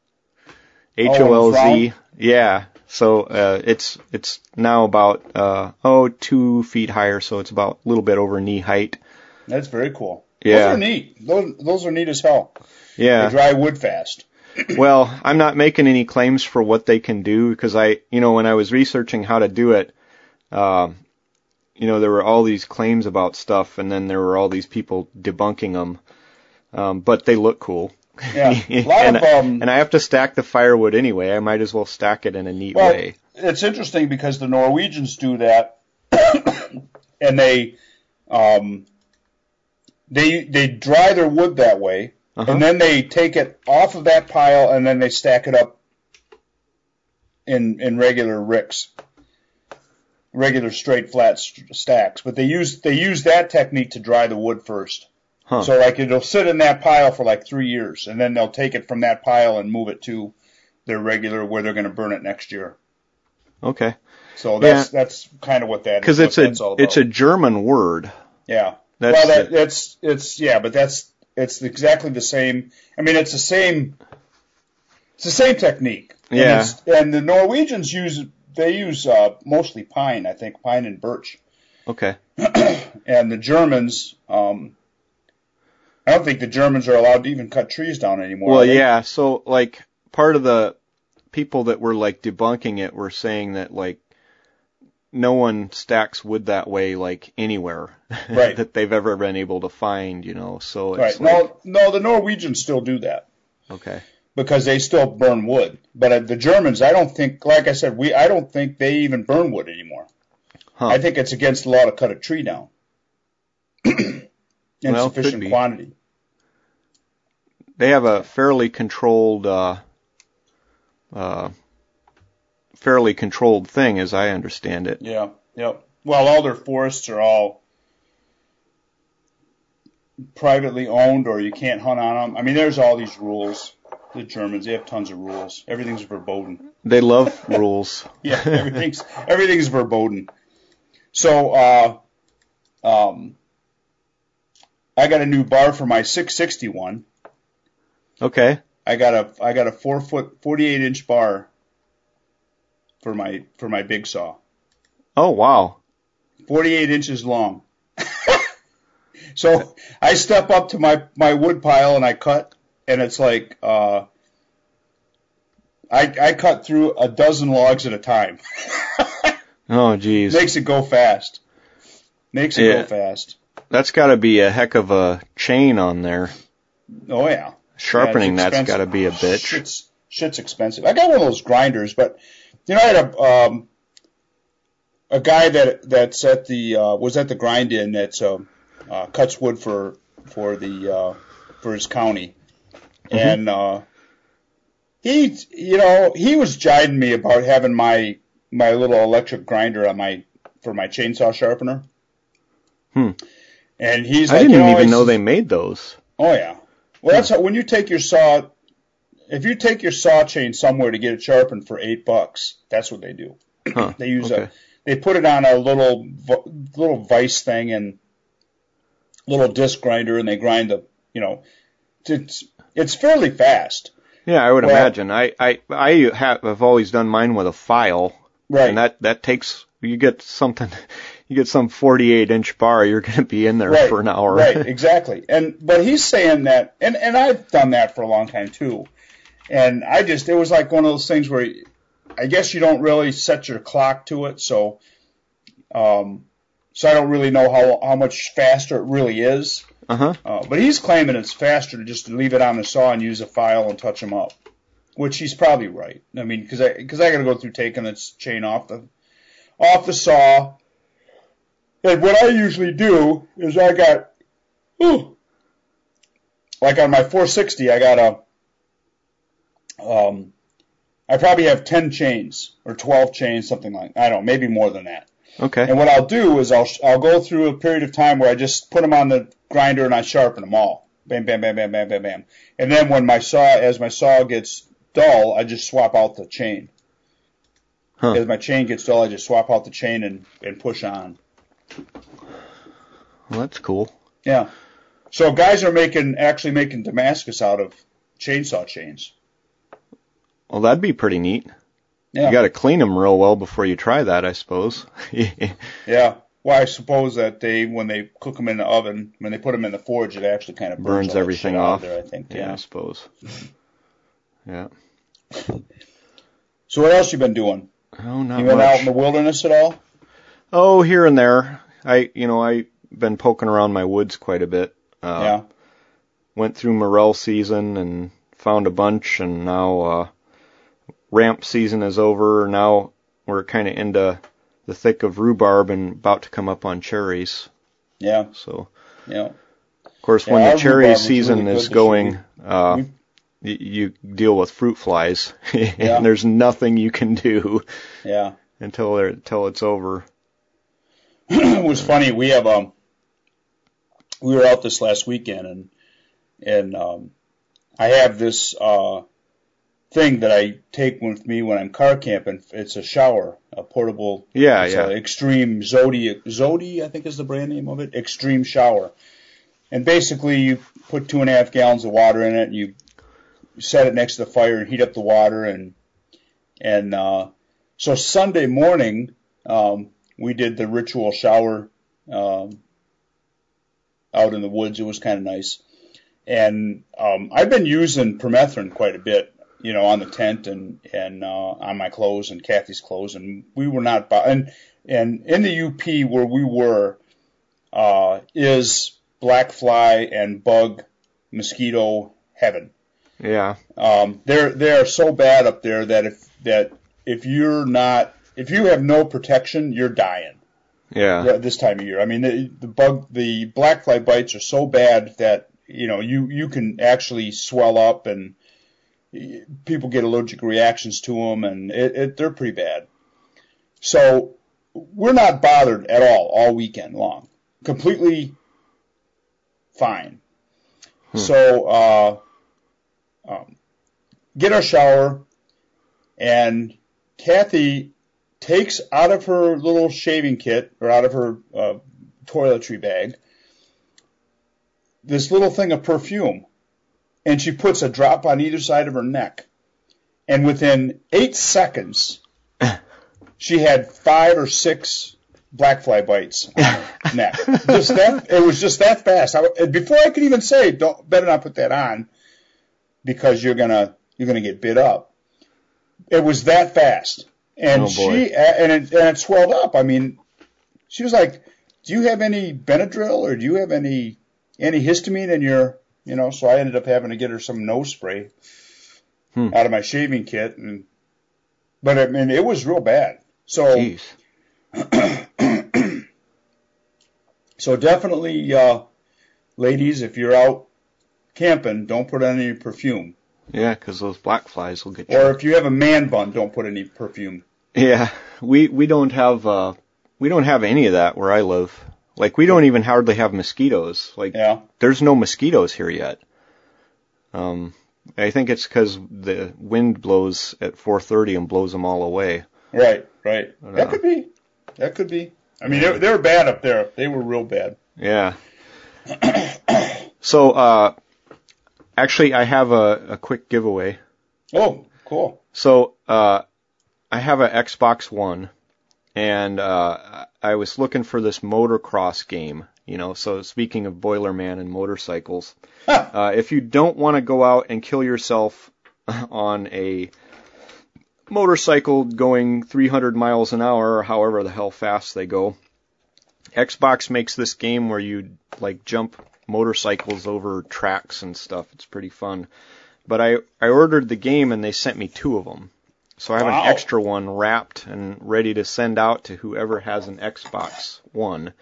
H O L Z. Yeah. So uh, it's it's now about uh, oh two feet higher, so it's about a little bit over knee height. That's very cool. Yeah. Those are neat. Those, those are neat as hell. Yeah. They dry wood fast. well, I'm not making any claims for what they can do because I, you know, when I was researching how to do it, um, you know, there were all these claims about stuff, and then there were all these people debunking them. Um, but they look cool. Yeah. A lot and, of um, and I have to stack the firewood anyway. I might as well stack it in a neat Well, way. it's interesting because the Norwegians do that, and they um, they they dry their wood that way, Uh-huh. and then they take it off of that pile, and then they stack it up in in regular ricks, regular straight flat st- stacks. But they use they use that technique to dry the wood first. Huh. So like it'll sit in that pile for like three years, and then they'll take it from that pile and move it to their regular where they're going to burn it next year. Okay. So that's that's kind of what that is. Because it's a it's a. German word. yeah. That's well, that, the- that's it's yeah, but that's it's exactly the same. I mean, it's the same. It's the same technique. And Yeah. it's- And, the Norwegians use they use uh, mostly pine, I think, pine and birch. okay. And the Germans, um, I don't think the Germans are allowed to even cut trees down anymore. Well, yeah. So like part of the people that were like debunking it were saying that like no one stacks wood that way like anywhere Right. that they've ever been able to find. You know. So Right. like, No, no, the Norwegians still do that. okay. because they still burn wood. But uh, the Germans, I don't think, like I said, we I don't think they even burn wood anymore. Huh. I think it's against the law to cut a tree down in Well, sufficient quantity. They have a fairly controlled, uh, uh, fairly controlled thing, as I understand it. Yeah, yep. Well, all their forests are all privately owned, or you can't hunt on them. I mean, there's all these rules. The Germans, they have tons of rules. Everything's verboten. They love rules. Yeah, everything's everything's verboten. So, uh, um, I got a new bar for my 661. Okay. I got a I got a four foot 48 inch bar for my for my big saw. Oh wow. 48 inches long. so I step up to my my wood pile and I cut, and it's like uh, I I cut through a dozen logs at a time. Oh geez. Makes it go fast. Makes it Yeah. go fast. That's got to be a heck of a chain on there. Oh yeah. Sharpening Yeah, that's got to be a bitch. Shit's shit's expensive. I got one of those grinders, but you know I had a um a guy that that's at the uh, was at the grind in that uh, uh, cuts wood for for the uh, for his county, and uh, he you know he was jiding me about having my my little electric grinder on my for my chainsaw sharpener. Hmm. And he's I like, didn't you know, even know they made those. Oh yeah. Well, that's how, when you take your saw. If you take your saw chain somewhere to get it sharpened for eight bucks, that's what they do. Huh. They use okay. a, they put it on a little little vice thing and little disc grinder, and they grind the, you know, it's it's fairly fast, Yeah, I would Well- imagine. I I I have I've always done mine with a file, right? and that that takes you get something, you get some 48 inch bar, you're going to be in there right, for an hour. right, exactly. And but he's saying that, and and I've done that for a long time too. And I just it was like one of those things where I guess you don't really set your clock to it, so um, so I don't really know how how much faster it really is. Uh huh. Uh, but he's claiming it's faster to just leave it on the saw and use a file and touch them up, which he's probably right. I mean, because I because I got to go through taking its chain off the off the saw. And what I usually do is I got, ooh, like on my 460, I got a, um, I probably have 10 chains or 12 chains, something like I don't know, maybe more than that. Okay. And what I'll do is I'll I'll go through a period of time where I just put them on the grinder and I sharpen them all. Bam, bam, bam, bam, bam, bam, bam. And then when my saw, as my saw gets dull, I just swap out the chain. Huh. As my chain gets dull, I just swap out the chain and, and push on. Well, that's cool. Yeah. So guys are making actually making Damascus out of chainsaw chains. Well, that'd be pretty neat. Yeah. You got to clean them real well before you try that, I suppose. Yeah. Well, I suppose that they when they cook them in the oven, when they put them in the forge, it actually kind of burns, Burns everything off. There, I think. yeah, I suppose. Yeah. So what else you been doing? Oh, not You been out in the wilderness at all? Oh, here and there. I, you know, I've been poking around my woods quite a bit. Uh, yeah. Went through morel season and found a bunch, and now uh, ramp season is over. Now we're kind of into the thick of rhubarb and about to come up on cherries. Yeah. So, Yeah. of course, Yeah, when the cherry season really is going, uh, y- you deal with fruit flies, Yeah. and there's nothing you can do Yeah. until they're, until it's over. It was funny. We have um, we were out this last weekend, and and um, I have this uh, thing that I take with me when I'm car camping. It's a shower, a portable. Yeah, it's yeah. Extreme Zodi, Zodi, I think is the brand name of it. Extreme shower, and basically you put two and a half gallons of water in it, and you set it next to the fire and heat up the water, and and uh, so Sunday morning um, we did the ritual shower um, out in the woods. It was kind of nice. And um, I've been using permethrin quite a bit, you know, on the tent and and uh, on my clothes and Kathy's clothes, and we were not. And and in the UP where we were uh, is black fly and bug mosquito heaven. Yeah. Um, they're they're so bad up there that if that if you're not if you have no protection, you're dying Yeah. yeah, this time of year. I mean, the, the bug, the black fly bites are so bad that you know you you can actually swell up and people get allergic reactions to them, and it, it they're pretty bad. So we're not bothered at all all weekend long, completely fine. So uh, um, get our shower, and Kathy takes out of her little shaving kit or out of her uh, toiletry bag this little thing of perfume, and she puts a drop on either side of her neck, and within eight seconds, she had five or six black fly bites on her neck. Just that, it was just that fast. I, before I could even say, "Don't better not put that on," because you're gonna you're gonna get bit up. It was that fast, and Oh, she and it, and it swelled up. I mean, she was like, "Do you have any Benadryl or do you have any antihistamine in your?" You know, so I ended up having to get her some nose spray Hmm. out of my shaving kit, and but I mean, it was real bad. So. So definitely, uh, ladies, if you're out camping, don't put on any perfume. Yeah, because those black flies will get you. Or if you have a man bun, don't put any perfume. Yeah, we we don't have uh we don't have any of that where I live. Like we don't even hardly have mosquitoes. Like Yeah. there's no mosquitoes here yet. Um, I think it's because the wind blows at 4:30 and blows them all away. Right, right. I That know. could be. That could be. I mean, they, they were bad up there. They were real bad. Yeah. so uh, actually, I have a, a quick giveaway. Oh, cool. So uh, I have an Xbox One, and uh, I was looking for this motocross game. You know, so speaking of Boilerman and motorcycles, uh, if you don't want to go out and kill yourself on a motorcycle going 300 miles an hour or however the hell fast they go, Xbox makes this game where you like jump motorcycles over tracks and stuff. It's pretty fun. But I I ordered the game and they sent me two of them. So I have Wow. an extra one wrapped and ready to send out to whoever has an Xbox One.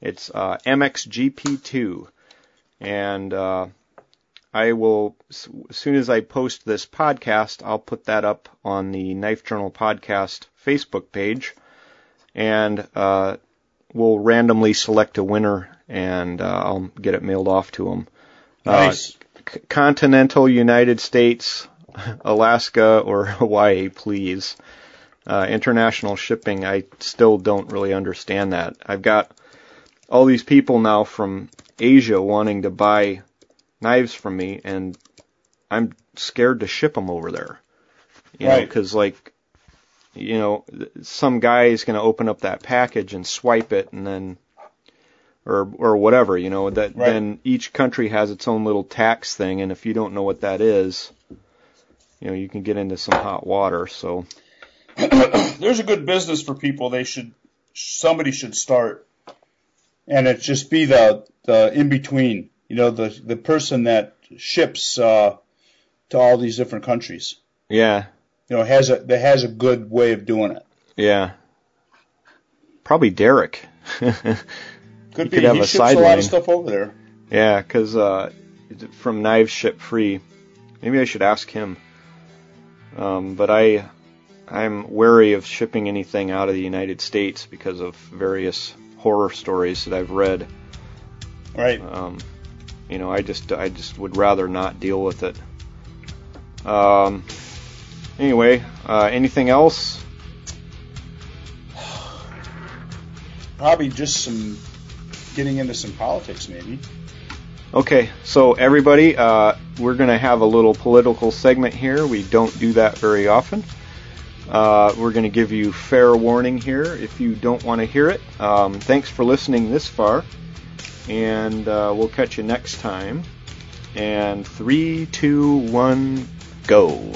It's uh, MXGP2, and uh, I will as soon as I post this podcast, I'll put that up on the Knife Journal podcast Facebook page, and uh, we'll randomly select a winner, and uh, I'll get it mailed off to them. Nice. C- continental United States, Alaska, or Hawaii, please. Uh, international shipping, I still don't really understand that. I've got all these people now from Asia wanting to buy knives from me, and I'm scared to ship them over there. You know, Right. because like, you know, some guy is going to open up that package and swipe it, and then, or or whatever, you know, that Right. then each country has its own little tax thing, and if you don't know what that is, you know, you can get into some hot water. So There's a good business for people. They should. Somebody should start, and it just be the the in between. You know, the the person that ships uh, to all these different countries. yeah, You know, has a that has a good way of doing it. yeah, probably Derek. Could be. could have he a ships a lot sideline. of stuff over there. Yeah, 'cause uh, from Knives Ship Free. Maybe I should ask him. Um, but I, I'm wary of shipping anything out of the United States because of various horror stories that I've read. Right. Um, you know, I just, I just would rather not deal with it. Um, anyway, uh, anything else? Probably just some getting into some politics, maybe. Okay, so everybody, uh, we're going to have a little political segment here. We don't do that very often. Uh, we're going to give you fair warning here if you don't want to hear it. Um, thanks for listening this far, and uh, we'll catch you next time. And three, two, one, go.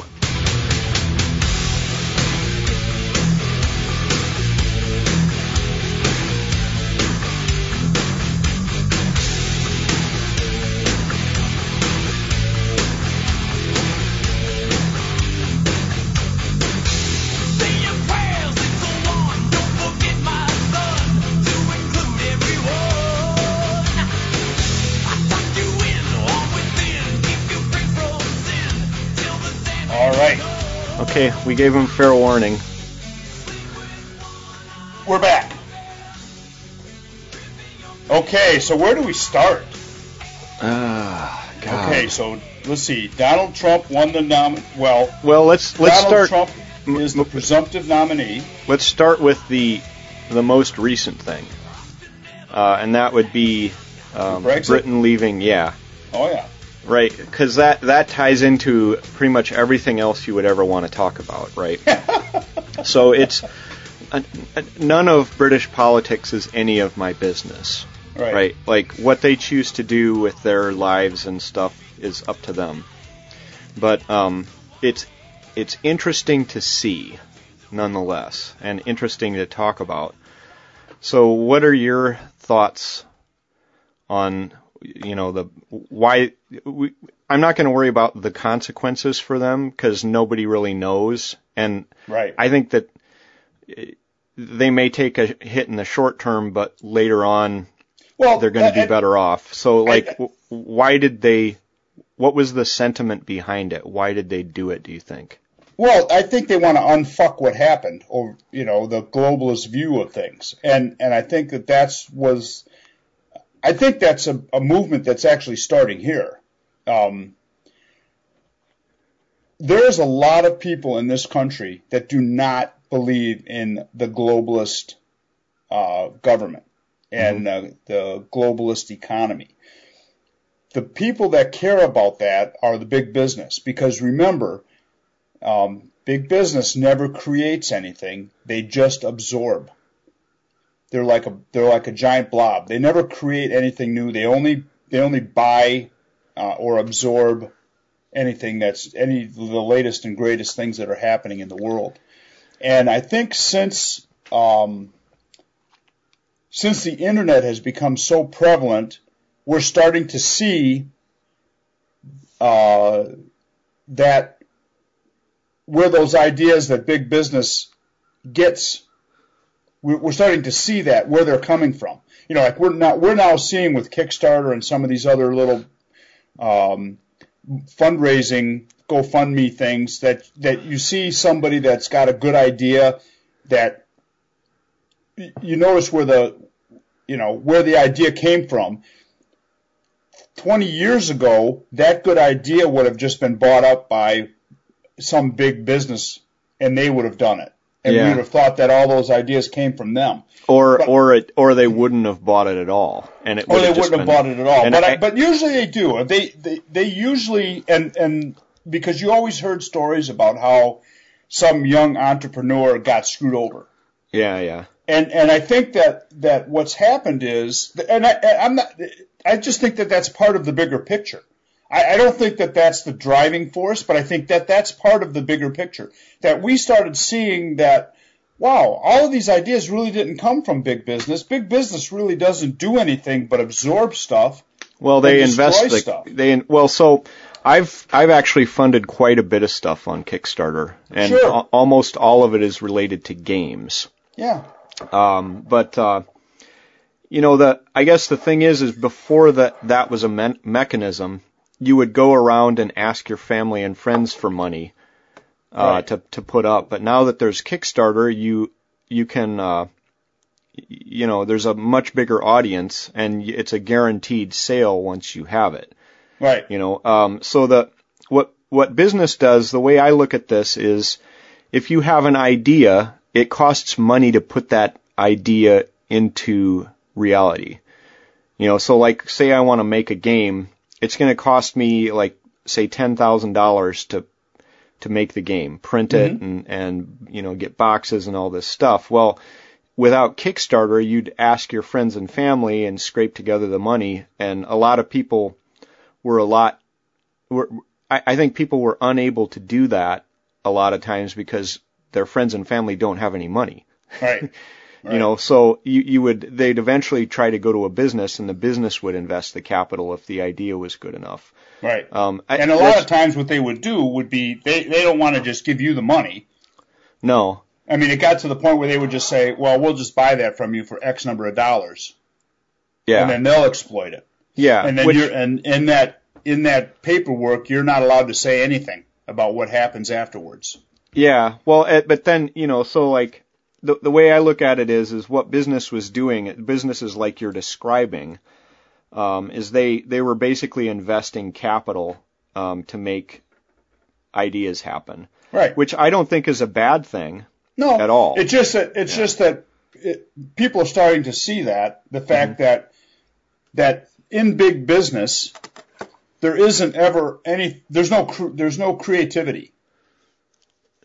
Okay, we gave him fair warning. we're back. Okay, so where do we start? Ah, God. Okay, so let's see. Donald Trump won the nom. Well, Well, let's let's Donald start. Trump is the presumptive nominee. Let's start with the the most recent thing, uh, and that would be um, Britain leaving. Yeah, Oh yeah. Right. Because that that ties into pretty much everything else you would ever want to talk about, right? so it's uh, uh, none of British politics is any of my business, Right. right? Like what they choose to do with their lives and stuff is up to them. But um, it's it's interesting to see, nonetheless, and interesting to talk about. So, what are your thoughts on you know the why? We, I'm not going to worry about the consequences for them because nobody really knows, and Right. I think that they may take a hit in the short term, but later on well, they're going to be better off. So, like, I- why did they? What was the sentiment behind it? Why did they do it? Do you think? Well, I think they want to unfuck what happened, or you know, the globalist view of things, and and I think that that's was, I think that's a, a movement that's actually starting here. Um, there's a lot of people in this country that do not believe in the globalist uh, government and uh, the globalist economy. The people that care about that are the big business, because remember, um, big business never creates anything; they just absorb. They're like a they're like a giant blob. They never create anything new. They only they only buy uh, or absorb anything that's any of the latest and greatest things that are happening in the world. And I think since um, since the internet has become so prevalent, we're starting to see uh, that where those ideas that big business gets, we're starting to see that where they're coming from. You know, like we're not we're now seeing with Kickstarter and some of these other little um, fundraising GoFundMe things that that you see somebody that's got a good idea that you notice where the you know where the idea came from. 20 years ago, that good idea would have just been bought up by some big business and they would have done it. And Yeah. we would have thought that all those ideas came from them. Or But- or it or they wouldn't have bought it at all, and it Or they wouldn't have bought it at all. But I, I- but usually they do. They, they they usually and and because you always heard stories about how some young entrepreneur got screwed over. yeah, yeah, And and I think that that what's happened is and I and I'm not I just think that that's part of the bigger picture. I, I don't think that that's the driving force, but I think that that's part of the bigger picture. That we started seeing that wow, all of these ideas really didn't come from big business. Big business really doesn't do anything but absorb stuff. Well, they invest the stuff. they well so. I've I've actually funded quite a bit of stuff on Kickstarter, and Sure. al- almost all of it is related to games. Yeah. Um, but uh, you know, the I guess the thing is, is before that that was a me- mechanism, you would go around and ask your family and friends for money uh, Right. to to put up. But now that there's Kickstarter, you you can uh, you know there's a much bigger audience, and it's a guaranteed sale once you have it. Right. You know, um, so the what what business does, the way I look at this is if you have an idea, it costs money to put that idea into reality. You know, so like say I want to make a game, it's going to cost me like say $10,000 to to make the game, print it mm-hmm. and and you know get boxes and all this stuff. Well, without Kickstarter, you'd ask your friends and family and scrape together the money and a lot of people were a lot were I, I think people were unable to do that a lot of times because their friends and family don't have any money. Right. You know, so you, you would, they'd eventually try to go to a business and the business would invest the capital if the idea was good enough. Right. Um, I- and a lot of times what they would do would be they, they don't want to just give you the money. No. I mean, it got to the point where they would just say, well, we'll just buy that from you for X number of dollars. Yeah. And then they'll exploit it. yeah. And then which- you're, and in that, in that paperwork, you're not allowed to say anything about what happens afterwards. Yeah, well, eh, but then you know, so like the the way I look at it is is what business was doing. Businesses like you're describing, um, is they they were basically investing capital um, to make ideas happen, Right. which I don't think is a bad thing. No, at all. It's just that it's just that it, people are starting to see that the fact Mm-hmm. that that in big business there isn't ever any there's no there's no creativity.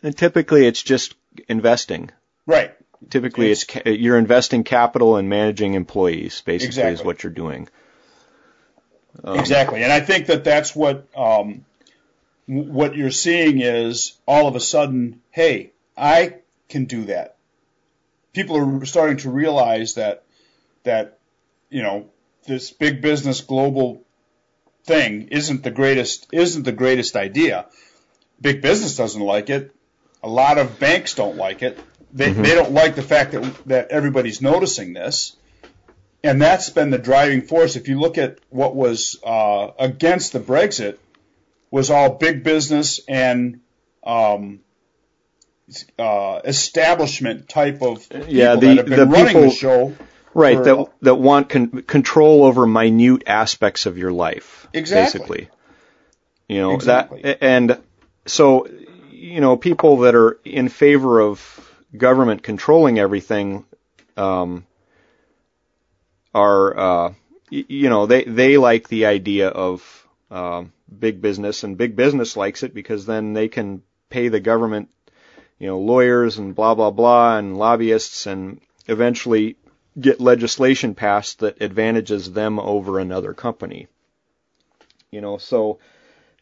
And typically, it's just investing. Right. Typically, it's, ca- you're investing capital and managing employees. Basically, is what you're doing. Um, exactly. And I think that that's what um, what you're seeing is all of a sudden, hey, I can do that. People are starting to realize that that you know this big business global thing isn't the greatest isn't the greatest idea. Big business doesn't like it. A lot of banks don't like it. They they don't like the fact that that everybody's noticing this. And that's been the driving force. If you look at what was uh, against the Brexit, was all big business and um, uh, establishment type of people Yeah, the- that have been the running the people- show. Right, for- that that want con- control over minute aspects of your life. Exactly. Basically, you know Exactly. that, and so you know people that are in favor of government controlling everything um, are uh, y- you know they they like the idea of um, big business, and big business likes it because then they can pay the government, you know, lawyers and blah blah blah and lobbyists and eventually get legislation passed that advantages them over another company. You know, so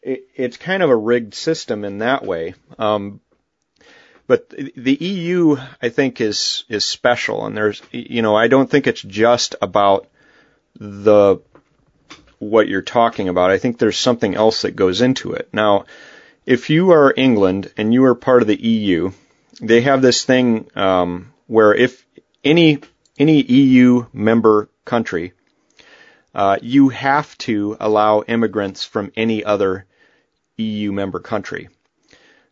it, it's kind of a rigged system in that way. Um, but the EU, I think, is is special, and there's, you know, I don't think it's just about the what you're talking about. I think there's something else that goes into it. Now, if you are England and you are part of the EU, they have this thing um, where if any any EU member country, uh, you have to allow immigrants from any other EU member country.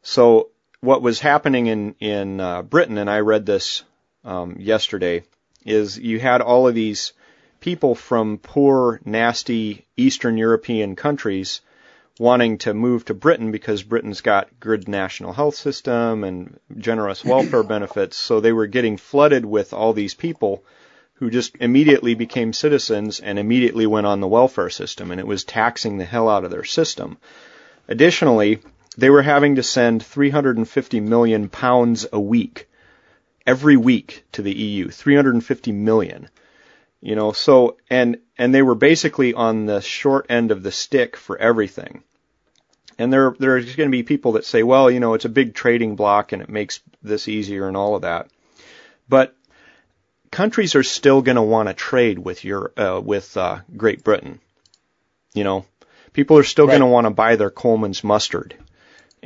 So what was happening in in uh, Britain, and I read this um, yesterday, is you had all of these people from poor, nasty Eastern European countries wanting to move to Britain because Britain's got good national health system and generous welfare benefits. So they were getting flooded with all these people who just immediately became citizens and immediately went on the welfare system and it was taxing the hell out of their system. Additionally, they were having to send 350 million pounds a week every week to the EU. 350 million. You know, so and and they were basically on the short end of the stick for everything. And there there's going to be people that say, well, you know, it's a big trading block and it makes this easier and all of that. But countries are still going to want to trade with your uh, with uh, Great Britain. You know, people are still Right. going to want to buy their Colman's mustard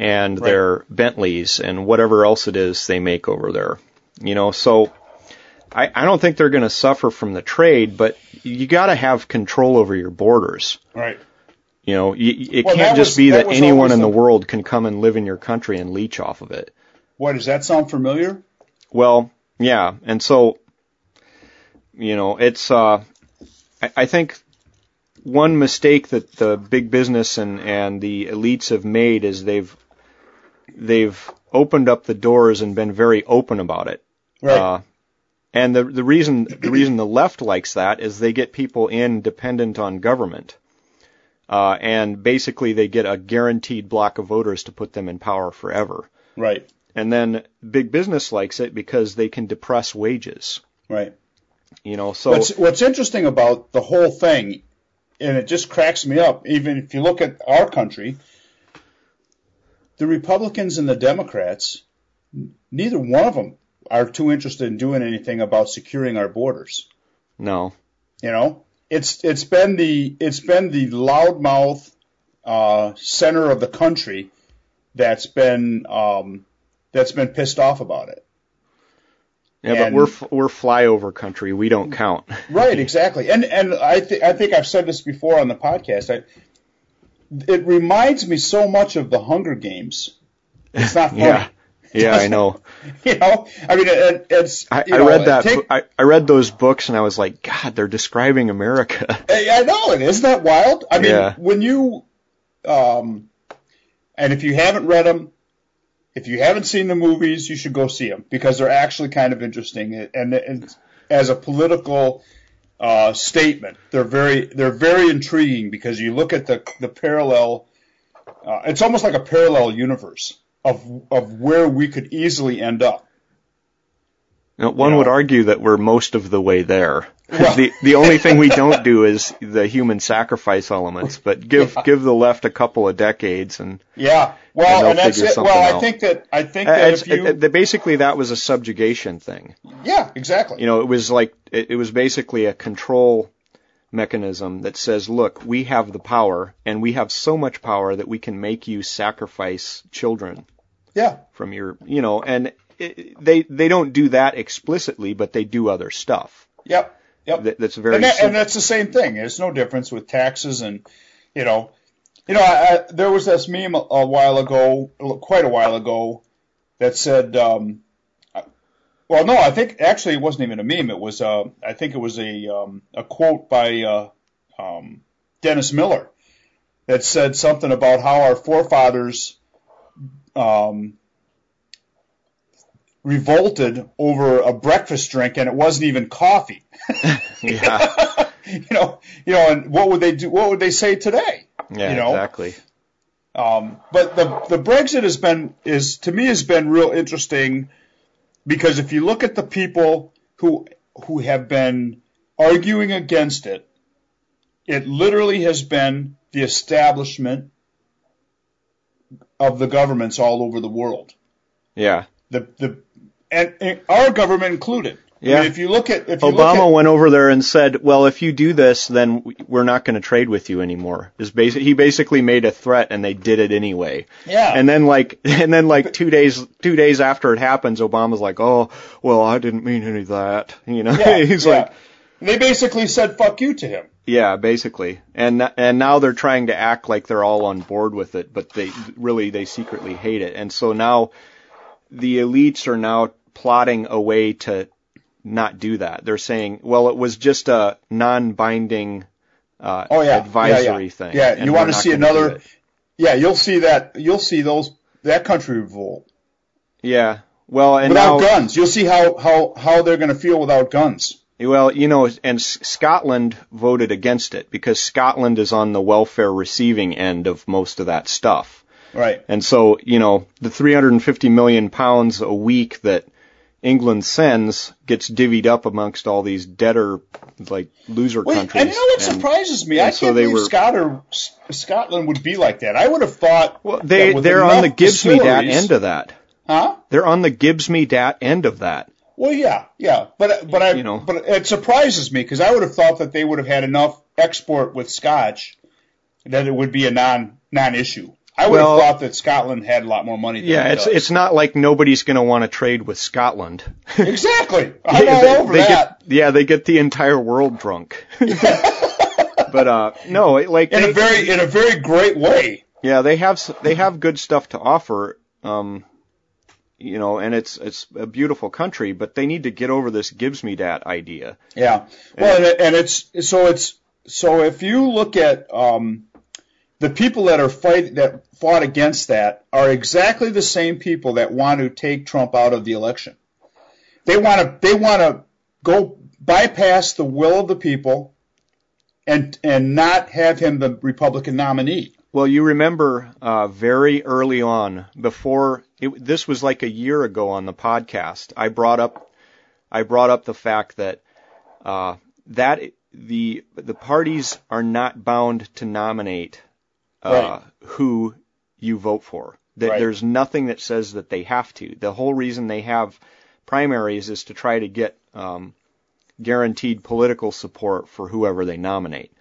and Right. their Bentleys and whatever else it is they make over there. You know, so I, I don't think they're going to suffer from the trade, but you got to have control over your borders. Right. You know, you, it Well, can't just was- be that that, anyone in the the- world can come and live in your country and leech off of it. What does that sound familiar? Well, yeah, and so, you know, it's, uh, I, I think one mistake that the big business and and the elites have made is they've they've opened up the doors and been very open about it. Right. Uh, and the the reason the reason the left likes that is they get people in dependent on government. Uh, and basically they get a guaranteed block of voters to put them in power forever. right. And then big business likes it because they can depress wages. Right. You know, so What's what's interesting about the whole thing, and it just cracks me up. Even if you look at our country, the Republicans and the Democrats, neither one of them are too interested in doing anything about securing our borders. no. You know, it's it's been the it's been the loudmouth uh, center of the country that's been um, that's been pissed off about it. Yeah, but we're we're flyover country. We don't count. Right, exactly. And and I th- I think I've said this before on the podcast. I, it reminds me so much of the Hunger Games. It's not funny. Yeah. Yeah, I know. You know, I mean, it, it's. I, I know, read that. take- I, I read those books and I was like, God, they're describing America. I I know it. Isn't that wild? I mean, Yeah. when you, um, and if you haven't read them, if you haven't seen the movies, you should go see them because they're actually kind of interesting. And, and as a political uh, statement, they're very they're very intriguing because you look at the the parallel. Uh, it's almost like a parallel universe of of where we could easily end up. Now, one You know. would argue that we're most of the way there. Well- the the only thing we don't do is the human sacrifice elements. But give Yeah. give the left a couple of decades and Yeah. Well, they'll and, that's it. Well, I think that I think that it's- if you it- it- basically that was a subjugation thing. yeah exactly You know, it was like it, it was basically a control mechanism that says, look, we have the power, and we have so much power that we can make you sacrifice children yeah from your, you know, and they they don't do that explicitly, but they do other stuff. Yep. Yep. That, that's very and, that, and that's the same thing. There's no difference with taxes and, you know, you know, I, I, there was this meme a, a while ago, quite a while ago, that said, um, well, no, I think actually it wasn't even a meme. It was, uh, I think it was a um, a quote by uh, um, Dennis Miller that said something about how our forefathers um, revolted over a breakfast drink and it wasn't even coffee. yeah, you know, you know, and what would they do? What would they say today? yeah, You know? exactly. Um, but the the Brexit has been is to me has been real interesting because if you look at the people who who have been arguing against it, it literally has been the establishment of the governments all over the world. Yeah, The the and, our government included. I Yeah. mean, if you look at if you Obama look at, went over there and said, "Well, if you do this, then we- we're not going to trade with you anymore." Is basic. He basically made a threat, and they did it anyway. yeah, And then like, and then like two days, two days after it happens, Obama's like, "Oh, well, I didn't mean any of that." You know, yeah, he's yeah. like, they basically said "fuck you" to him. "Yeah, basically." And and now they're trying to act like they're all on board with it, but they really they secretly hate it. And so now the elites are now plotting a way to not do that. They're saying, "Well, it was just a non-binding." Uh, Oh, yeah. advisory Yeah, yeah. thing. Yeah, you wanna see another- Yeah, you'll see that. You'll see those that country revolt Yeah. Well, and without now, guns. You'll see how how how they're going to feel without guns. Well, you know, and Scotland voted against it because Scotland is on the welfare receiving end of most of that stuff. Right. And so, you know, the 350 million pounds a week that England sends gets divvied up amongst all these debtor, like, loser Well, countries. and you know what And- surprises me? I can't they believe were- Scott or, Scotland would be like that. I would have thought. well, they they're on the Gibbs me dat end of that. Huh? They're on the Gibbs me dat end of that. Well, yeah, yeah, but but I You know. but it surprises me because I would have thought that they would have had enough export with Scotch that it would be a non non issue. I would Well- have thought that Scotland had a lot more money. Than Yeah, it's does. it's not like nobody's going to want to trade with Scotland. exactly. I'm Yeah, all they- over they that. Get, yeah, they get the entire world drunk. but uh no, it- like in they, a very in a very great way. yeah, they have they have good stuff to offer. Um, you know, and it's it's a beautiful country, but they need to get over this gives me that idea. Yeah. Well, and, it, and it's so it's so if you look at um, the people that are fight that fought against that are exactly the same people that want to take Trump out of the election. They want to they want to go bypass the will of the people and and not have him the Republican nominee. Well, you remember uh, very early on, before it, this was like a year ago on the podcast, I brought up I brought up the fact that uh, that the the parties are not bound to nominate uh, Right. who you vote for. That Right. there's nothing that says that they have to. The whole reason they have primaries is to try to get um, guaranteed political support for whoever they nominate.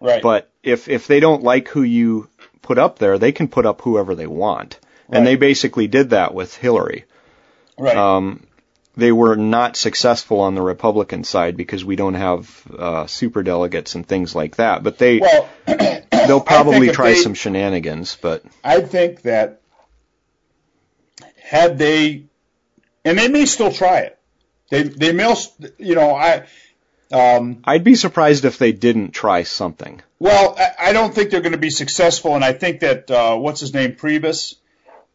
Right. But if if they don't like who you put up there, they can put up whoever they want. Right. And they basically did that with Hillary. right. Um, they were not successful on the Republican side because we don't have uh, super delegates and things like that. But they well, they'll probably try they- some shenanigans. But I think that had they, and they may still try it. They they may, you know, I. Um, I'd be surprised if they didn't try something. well, I, I don't think they're going to be successful, and I think that uh, what's his name, Priebus,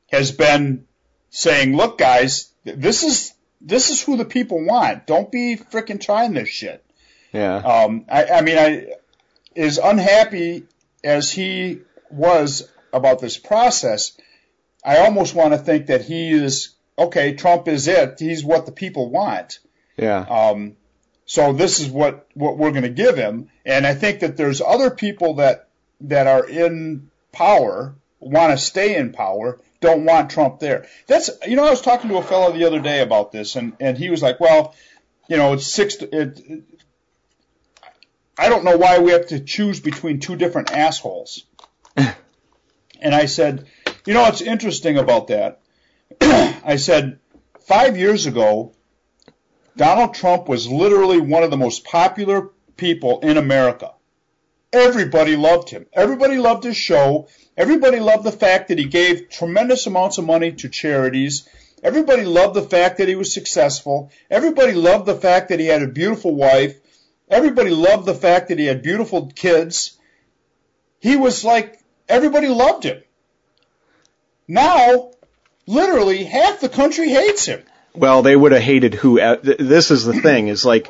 has been saying, "Look, guys, this is this is who the people want. Don't be freaking trying this shit." Yeah. Um, I, I mean, I as unhappy as he was about this process, I almost want to think that he is okay. Trump is it. He's what the people want. Yeah. Um, so this is what what we're going to give him. And I think that there's other people that that are in power want to stay in power. Don't want Trump there. That's you know I was talking to a fellow the other day about this, and and he was like, well, you know, it's six. It, it, I don't know why we have to choose between two different assholes. and I said, you know what's interesting about that? I said, five years ago, Donald Trump was literally one of the most popular people in America. Everybody loved him. Everybody loved his show. Everybody loved the fact that he gave tremendous amounts of money to charities. Everybody loved the fact that he was successful. Everybody loved the fact that he had a beautiful wife. Everybody loved the fact that he had beautiful kids. He was like, everybody loved him. Now, literally, half the country hates him. Well, they would have hated who. This is the thing: is like,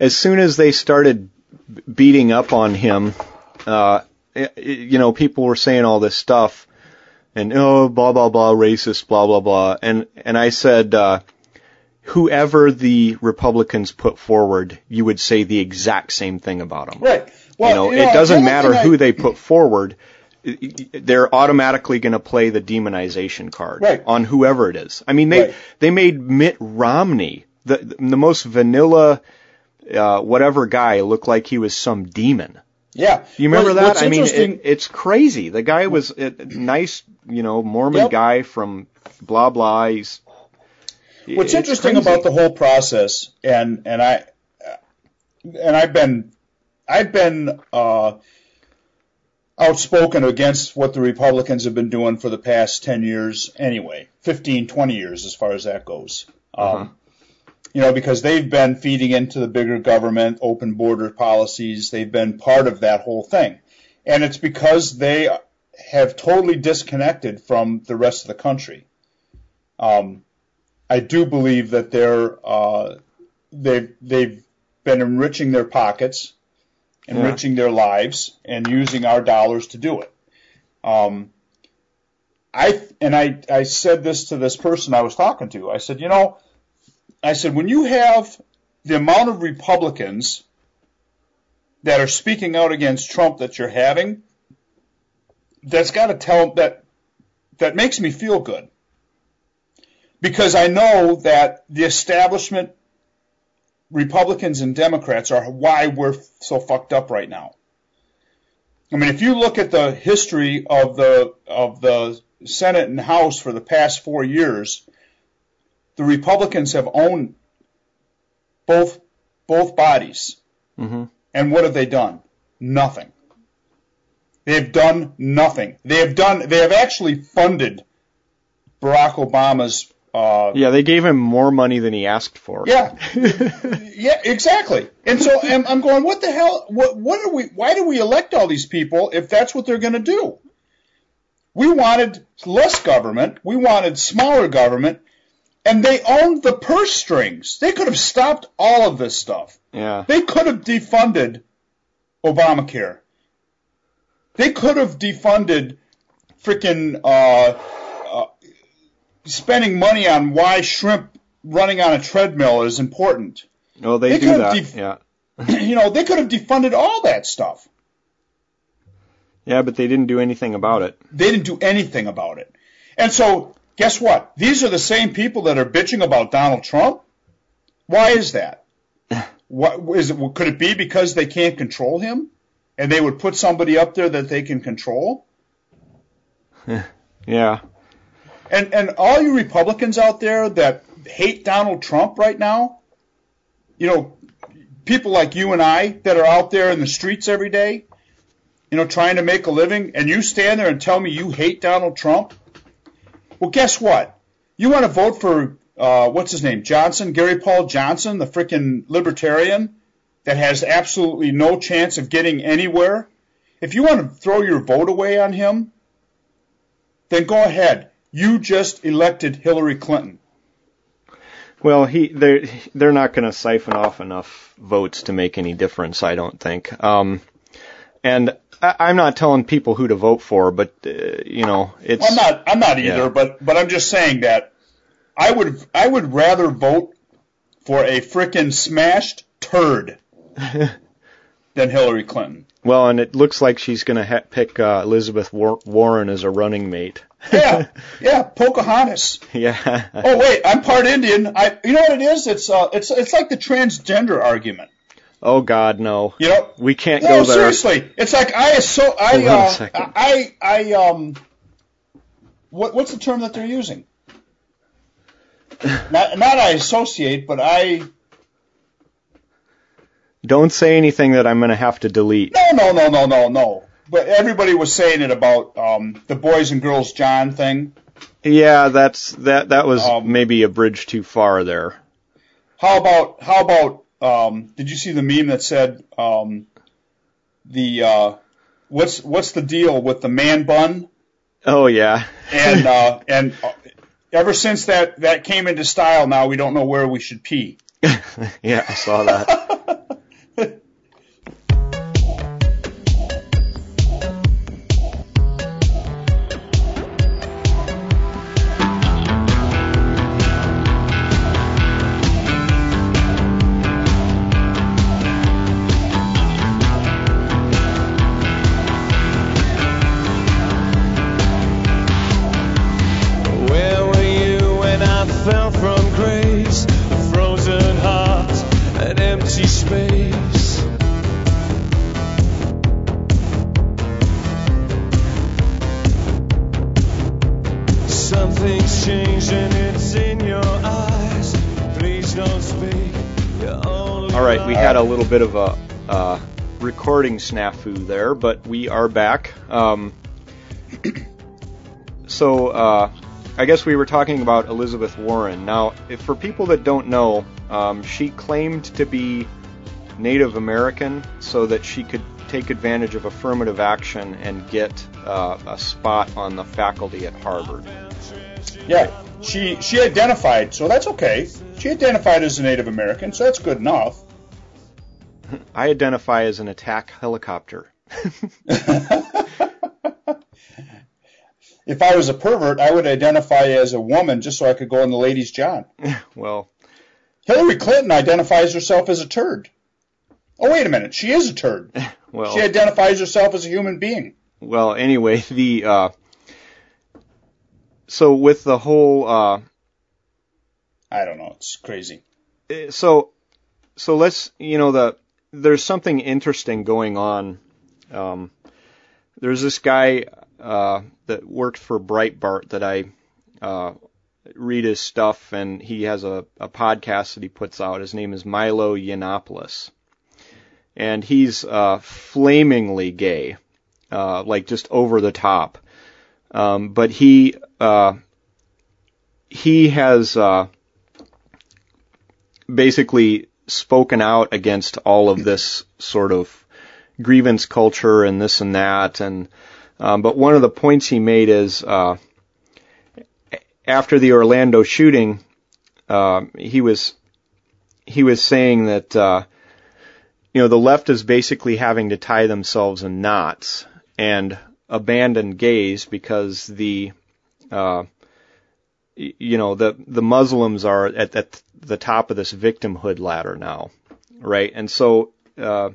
as soon as they started beating up on him, uh, you know, people were saying all this stuff, and oh, blah blah blah, racist, blah blah blah, and and I said, uh, whoever the Republicans put forward, you would say the exact same thing about them. Right. Well, you know, you know, it doesn't matter I- who they put forward. They're automatically going to play the demonization card Right. on whoever it is. I mean, they Right. they made Mitt Romney, the the most vanilla, uh, whatever guy, look like he was some demon. Yeah. You remember What- that? I mean, it, it's crazy. The guy was a nice, you know, Mormon Yep. guy from blah blah. He's What's interesting crazy. about the whole process, and and I and I've been I've been uh, outspoken against what the Republicans have been doing for the past ten years, anyway, 15, 20 years as far as that goes. Um, you know, because they've been feeding into the bigger government, open border policies. They've been part of that whole thing, and it's because they have totally disconnected from the rest of the country. Um, I do believe that they're uh, they've they've been enriching their pockets, enriching their lives, and using our dollars to do it. Um, I and I I said this to this person I was talking to. I said, you know, I said when you have the amount of Republicans that are speaking out against Trump that you're having, that's got to tell that that makes me feel good because I know that the establishment, Republicans and Democrats, are why we're so fucked up right now. I mean, if you look at the history of the of the Senate and House for the past four years, the Republicans have owned both both bodies. Mhm. And what have they done? Nothing. They've done nothing. They have done. They have actually funded Barack Obama's uh, Yeah, they gave him more money than he asked for. yeah, yeah, exactly. And so I'm, I'm going, what the hell? What, what are we? Why do we elect all these people if that's what they're going to do? We wanted less government. We wanted smaller government, and they owned the purse strings. They could have stopped all of this stuff. Yeah. They could have defunded Obamacare. They could have defunded freaking uh, uh, spending money on why shrimp running on a treadmill is important. Oh, they, They do that. def- yeah. you know, they could have defunded all that stuff. Yeah, but they didn't do anything about it. They didn't do anything about it. And so, guess what? These are the same people that are bitching about Donald Trump. Why is that? What is it? Could it be because they can't control him, and they would put somebody up there that they can control? Yeah. And and all you Republicans out there that hate Donald Trump right now, you know, people like you and I that are out there in the streets every day, you know, trying to make a living, and you stand there and tell me you hate Donald Trump. Well, guess what? You want to vote for uh, what's his name, Johnson, Gary Paul Johnson, the freaking libertarian that has absolutely no chance of getting anywhere. If you want to throw your vote away on him, then go ahead. You just elected Hillary Clinton. Well, he they're they're not going to siphon off enough votes to make any difference, I don't think. Um, and I, I'm not telling people who to vote for, but uh, you know, it's Well, I'm not. I'm not either. Yeah. But but I'm just saying that I would I would rather vote for a frickin' smashed turd than Hillary Clinton. well, and it looks like she's going to ha- pick uh, Elizabeth War- Warren as a running mate. Yeah, yeah, Pocahontas. yeah. Oh wait, I'm part Indian. I, you know what it is? It's uh, it's it's like the transgender argument. Oh God, no. You know, We can't no, go there. seriously. It's like I so I Hold on a uh, second. I I um, what what's the term that they're using? not not I associate, but I Don't say anything that I'm going to have to delete. no no no no no no. But everybody was saying it about um, the boys and girls John thing. Yeah, that's that. That was Um, maybe a bridge too far there. How about how about um, did you see the meme that said um, the uh, what's what's the deal with the man bun Oh yeah. and uh, and uh, ever since that that came into style now we don't know where we should pee. yeah, I saw that. recording snafu there, but we are back. Um, so uh, I guess we were talking about Elizabeth Warren. Now, if, for people that don't know, um, she claimed to be Native American so that she could take advantage of affirmative action and get uh, a spot on the faculty at Harvard. Yeah, she she identified, so that's okay. She identified as a Native American, so that's good enough. I identify as an attack helicopter. If I was a pervert, I would identify as a woman just so I could go in the ladies' John. well, Hillary Clinton identifies herself as a turd. Oh, wait a minute. She is a turd. well. She identifies herself as a human being. well, anyway, the uh, so with the whole uh, I don't know. It's crazy. eh, so so let's you know the there's something interesting going on. Um, there's this guy uh, that worked for Breitbart that I uh, read his stuff, and he has a, a podcast that he puts out. His name is Milo Yiannopoulos, and he's uh, flamingly gay, uh, like just over the top. Um, but he uh, he has uh, basically spoken out against all of this sort of grievance culture and this and that. And um, but one of the points he made is uh, after the Orlando shooting, uh, he was he was saying that uh, you know the left is basically having to tie themselves in knots and abandon gays because the uh, you know the the Muslims are at, at the top of this victimhood ladder now, right? And so uh,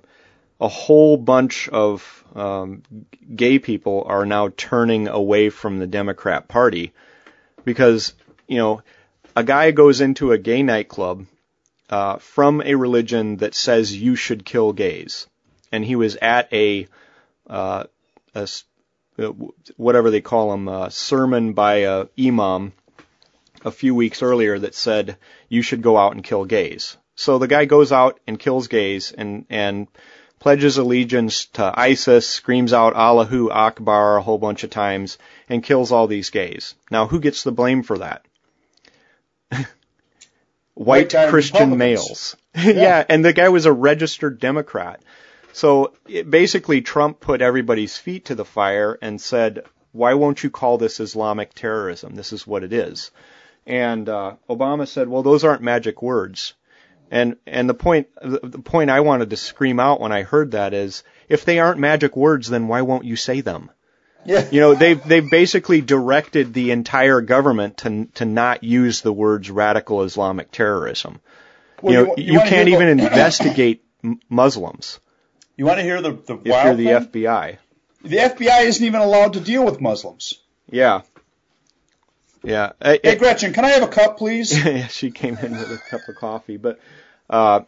a whole bunch of um, gay people are now turning away from the Democrat Party because you know a guy goes into a gay nightclub uh, from a religion that says you should kill gays, and he was at a, uh, a uh, whatever they call them, a sermon by a imam a few weeks earlier that said you should go out and kill gays. So the guy goes out and kills gays and and pledges allegiance to ISIS, screams out Allahu Akbar a whole bunch of times, and kills all these gays. Now who gets the blame for that? White Christian males. yeah. and the guy was a registered Democrat. So it, basically, Trump put everybody's feet to the fire and said, "Why won't you call this Islamic terrorism? This is what it is." And uh, Obama said, "Well, those aren't magic words." And and the point the, point I wanted to scream out when I heard that is, if they aren't magic words, then why won't you say them? Yeah. You know, they've they've basically directed the entire government to to not use the words radical Islamic terrorism. Well, you know, wa- you, wanna can't even the- investigate m- Muslims You want to hear the the if you're the thing? FBI. The FBI isn't even allowed to deal with Muslims. Yeah. Yeah. Uh, Hey, Gretchen, can I have a cup, please? yeah, she came in with a cup of coffee, but uh,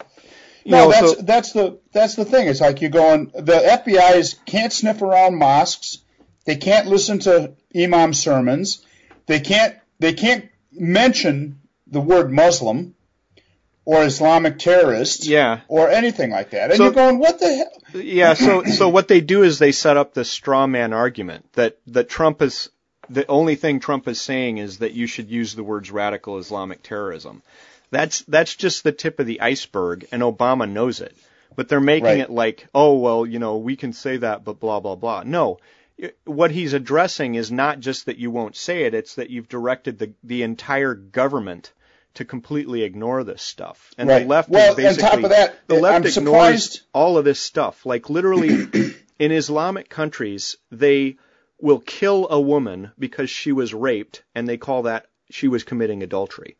you no, know, that's so that's the that's the thing. It's like you're going. The FBI is can't sniff around mosques. They can't listen to imam sermons. They can't they can't mention the word Muslim or Islamic terrorist yeah, or anything like that. And So- you're going, what the hell? yeah. So so what they do is they set up this straw man argument that that Trump is the only thing Trump is saying is that you should use the words radical Islamic terrorism. That's that's just the tip of the iceberg, and Obama knows it. But they're making Right. it like, oh well, you know, we can say that, but blah blah blah. No, what he's addressing is not just that you won't say it; it's that you've directed the the entire government to completely ignore this stuff. And Right. the left Well, is basically on top of that, the left I'm ignores surprised- all of this stuff. Like literally, in Islamic countries, they will kill a woman because she was raped, and they call that she was committing adultery.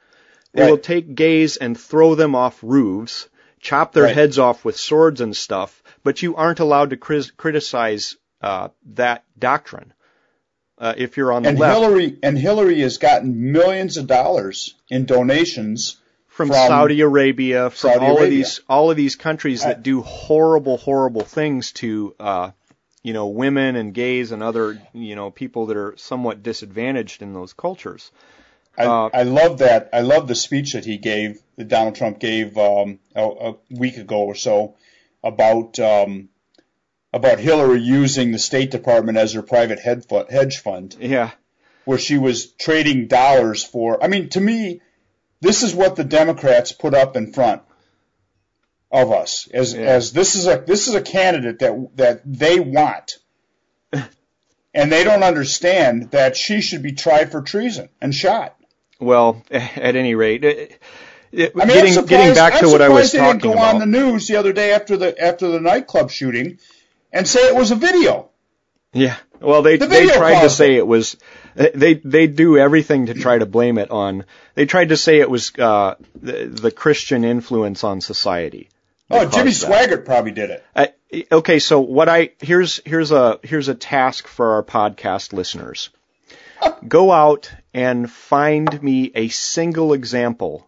They Right. will take gays and throw them off roofs, chop their Right. heads off with swords and stuff, but you aren't allowed to cris- criticize uh, that doctrine uh, if you're on the And left. Hillary and Hillary has gotten millions of dollars in donations. from, from Saudi Arabia, from Saudi all of Arabia. these all of these countries that do horrible, horrible things to uh, you know women and gays and other you know people that are somewhat disadvantaged in those cultures. I, Uh, I love that. I love the speech that he gave, that Donald Trump gave um, a, a week ago or so about um, about Hillary using the State Department as her private hedge fund, Yeah, where she was trading dollars for. I mean, to me, this is what the Democrats put up in front of us as Yeah. as this is a this is a candidate that that they want. And they don't understand that she should be tried for treason and shot. well, at any rate, it, it, I mean, getting getting back to I'm what I was they talking didn't go about. on the news the other day after the after the nightclub shooting and say it was a video. Yeah. Well, they The they tried to say it. it was they they do everything to try to blame it on. They tried to say it was uh, the, the Christian influence on society. Oh, Jimmy. Swaggart probably did it. Uh, okay, so what I here's here's a here's a task for our podcast listeners. Go out and find me a single example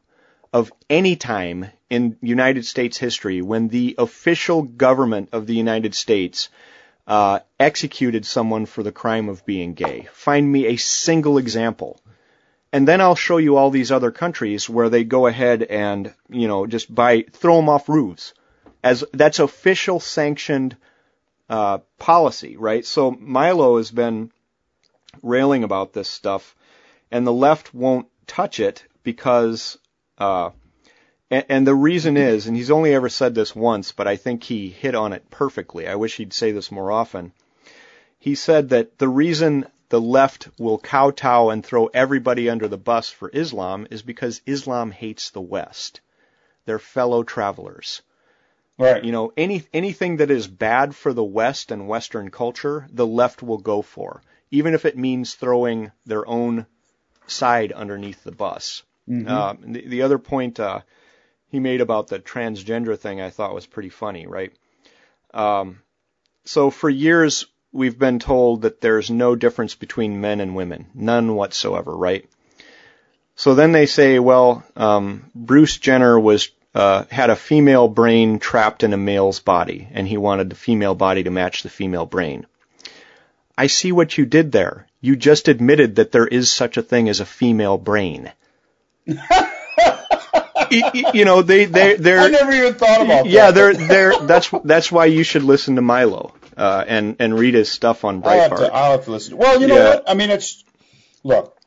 of any time in United States history when the official government of the United States uh, executed someone for the crime of being gay. Find me a single example. And then I'll show you all these other countries where they go ahead and, you know, just by throw them off roofs as that's official sanctioned uh, policy, right? So Milo has been railing about this stuff, and the left won't touch it because, uh, and, and the reason is, and he's only ever said this once, but I think he hit on it perfectly. I wish he'd say this more often. He said that the reason the left will kowtow and throw everybody under the bus for Islam is because Islam hates the West. They're fellow travelers. Right. You know, any anything that is bad for the West and Western culture, the left will go for, even if it means throwing their own side underneath the bus. Uh, the, the other point uh, he made about the transgender thing, I thought was pretty funny, right? Um, so for years we've been told that there's no difference between men and women, none whatsoever, right? So then they say, well, um, Bruce Jenner was uh, had a female brain trapped in a male's body, and he wanted the female body to match the female brain. I see what you did there. You just admitted that there is such a thing as a female brain. You know, they they they're never even thought about that. yeah, that. they're they're that's that's why you should listen to Milo uh, and and read his stuff on I'll have, to, Breitbart. I'll have to listen. Well, you know Yeah. what? I mean, it's look.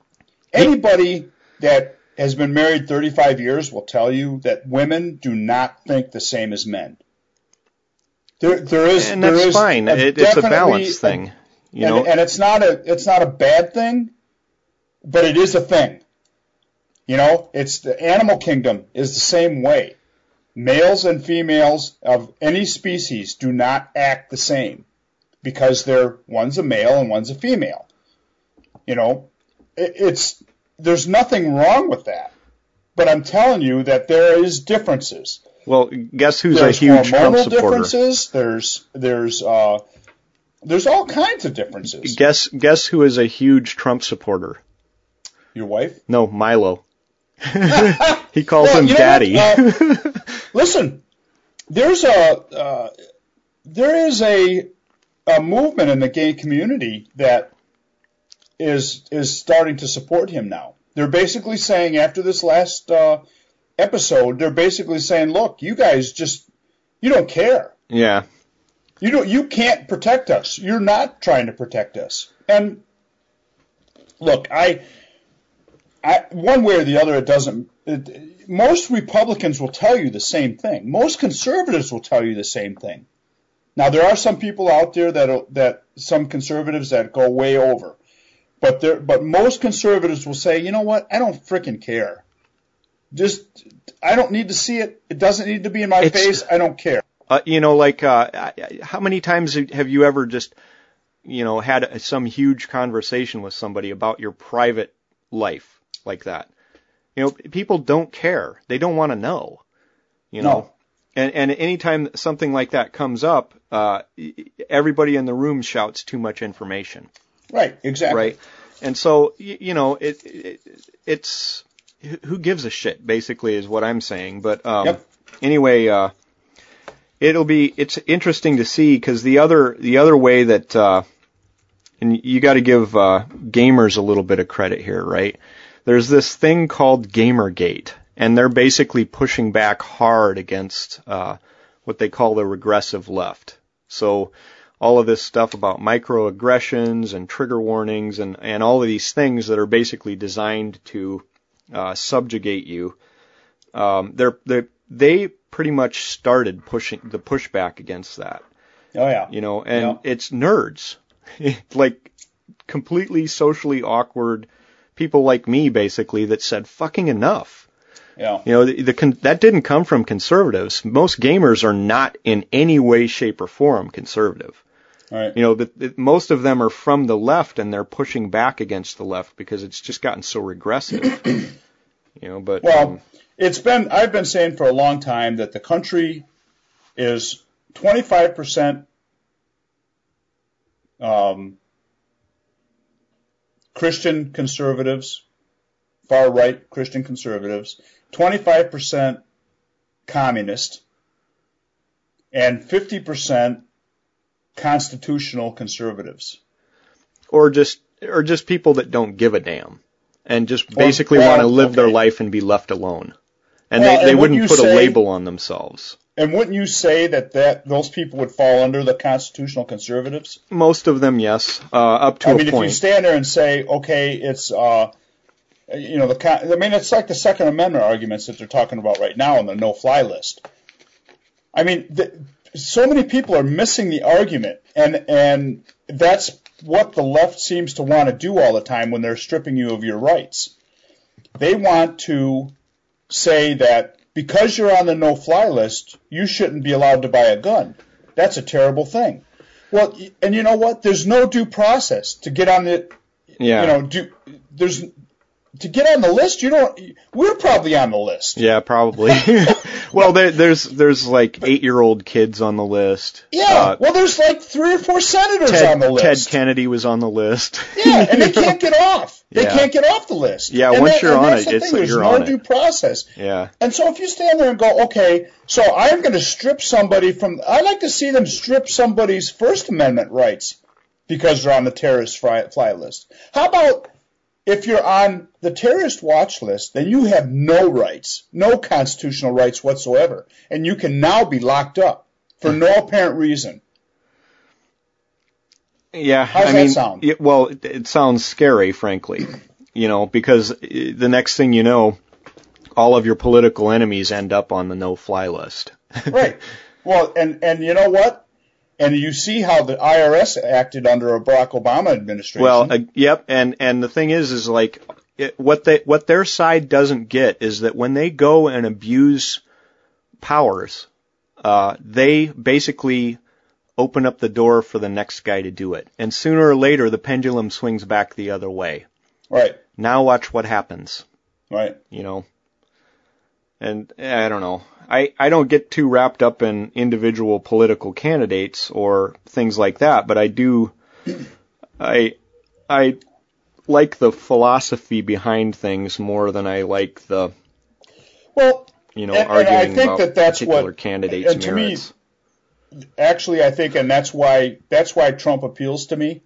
Anybody that has been married 35 years will tell you that women do not think the same as men. There, there is, and there that's is fine. a It, it's a balance thing, you and, know. and it's not a, it's not a bad thing, but it is a thing. You know, it's the animal kingdom is the same way. Males and females of any species do not act the same because they're one's a male and one's a female. You know, it, it's there's nothing wrong with that. But I'm telling you that there is differences. well, guess who's a huge Trump supporter? differences. There's there's uh, there's all kinds of differences. Guess guess who is a huge Trump supporter? Your wife? No, Milo. he calls Well, him daddy. what? Uh, listen, there's a uh, there is a a movement in the gay community that is is starting to support him now. They're basically saying after this last uh, episode, they're basically saying, "Look, you guys just you don't care. yeah. You don't you can't protect us. You're not trying to protect us." And look, I I, one way or the other, it doesn't. It, most Republicans will tell you the same thing. Most conservatives will tell you the same thing. Now, there are some people out there that that some conservatives that go way over, but there, but most conservatives will say, you know what? I don't frickin' care. Just, I don't need to see it. It doesn't need to be in my It's- face. I don't care. Uh, you know, like uh, how many times have you ever just, you know, had some huge conversation with somebody about your private life like that? You know, people don't care. They don't want to know. You know. No. And and anytime something like that comes up, uh, everybody in the room shouts too much information. Right? Exactly. right? And so you know, it, it it's who gives a shit basically is what I'm saying. But um, Yep. anyway, uh, it'll be it's interesting to see because the other the other way that uh, and you got to give uh, gamers a little bit of credit here, right? There's this thing called Gamergate, and they're basically pushing back hard against uh, what they call the regressive left. So all of this stuff about microaggressions and trigger warnings and, and all of these things that are basically designed to uh, subjugate you. Um, they're, they're, they pretty much started pushing the pushback against that, Oh yeah. you know, and Yeah. it's nerds, like completely socially awkward people like me, basically, that said fucking enough. Yeah. You know, the, the con- that didn't come from conservatives. Most gamers are not in any way, shape, or form conservative. Right. You know, but it, most of them are from the left, and they're pushing back against the left because it's just gotten so regressive. you know, but Well, um, it's been I've been saying for a long time that the country is 25% um, Christian conservatives, far right Christian conservatives, 25% communist, and 50% constitutional conservatives. or just or just people that don't give a damn and just basically well, want to live their life and be left alone. And Well, they, they and wouldn't put a label on themselves. And wouldn't you say that, that those people would fall under the constitutional conservatives? Most of them, yes, uh, up to I a mean, if you stand there and say, okay, it's uh, you know, the con- I mean, it's like the Second Amendment arguments that they're talking about right now on the no-fly list. I mean, the, so many people are missing the argument, and and that's what the left seems to want to do all the time when they're stripping you of your rights. They want to say that because you're on the no-fly list, you shouldn't be allowed to buy a gun. That's a terrible thing. Well, and you know what? There's no due process to get on the Yeah. you know, do there's to get on the list. You don't. We're probably on the list. Yeah, probably. well, there, there's there's like eight year old kids on the list. Yeah. Uh, well, there's like three or four senators Ted, on the list. Ted. Kennedy was on the list. yeah, and they can't get off. They Yeah. can't get off the list. Yeah, And once that- you're on it, the it's like you're no on it. due process. Yeah. And so if you stand there and go, okay, so I'm going to strip somebody from, I like to see them strip somebody's First Amendment rights because they're on the terrorist fly, fly list. How about if you're on the terrorist watch list, then you have no rights, no constitutional rights whatsoever, and you can now be locked up for no apparent reason. Yeah, How's I that mean, sound? It, well, it, it sounds scary, frankly. You know, because the next thing you know, all of your political enemies end up on the no-fly list. Right. Well, and and you know what? And you see how the IRS acted under a Barack Obama administration. Well, uh, yep, and and the thing is, is like it, what they what their side doesn't get is that when they go and abuse powers, uh, they basically open up the door for the next guy to do it, and sooner or later the pendulum swings back the other way. right, Now watch what happens. right. you know. And eh, I don't know. I, I don't get too wrapped up in individual political candidates or things like that, but I do I I like the philosophy behind things more than I like the Well, you know And- and arguing I think about that that's particular what- candidates' and to me, actually, I think, and that's why that's why Trump appeals to me,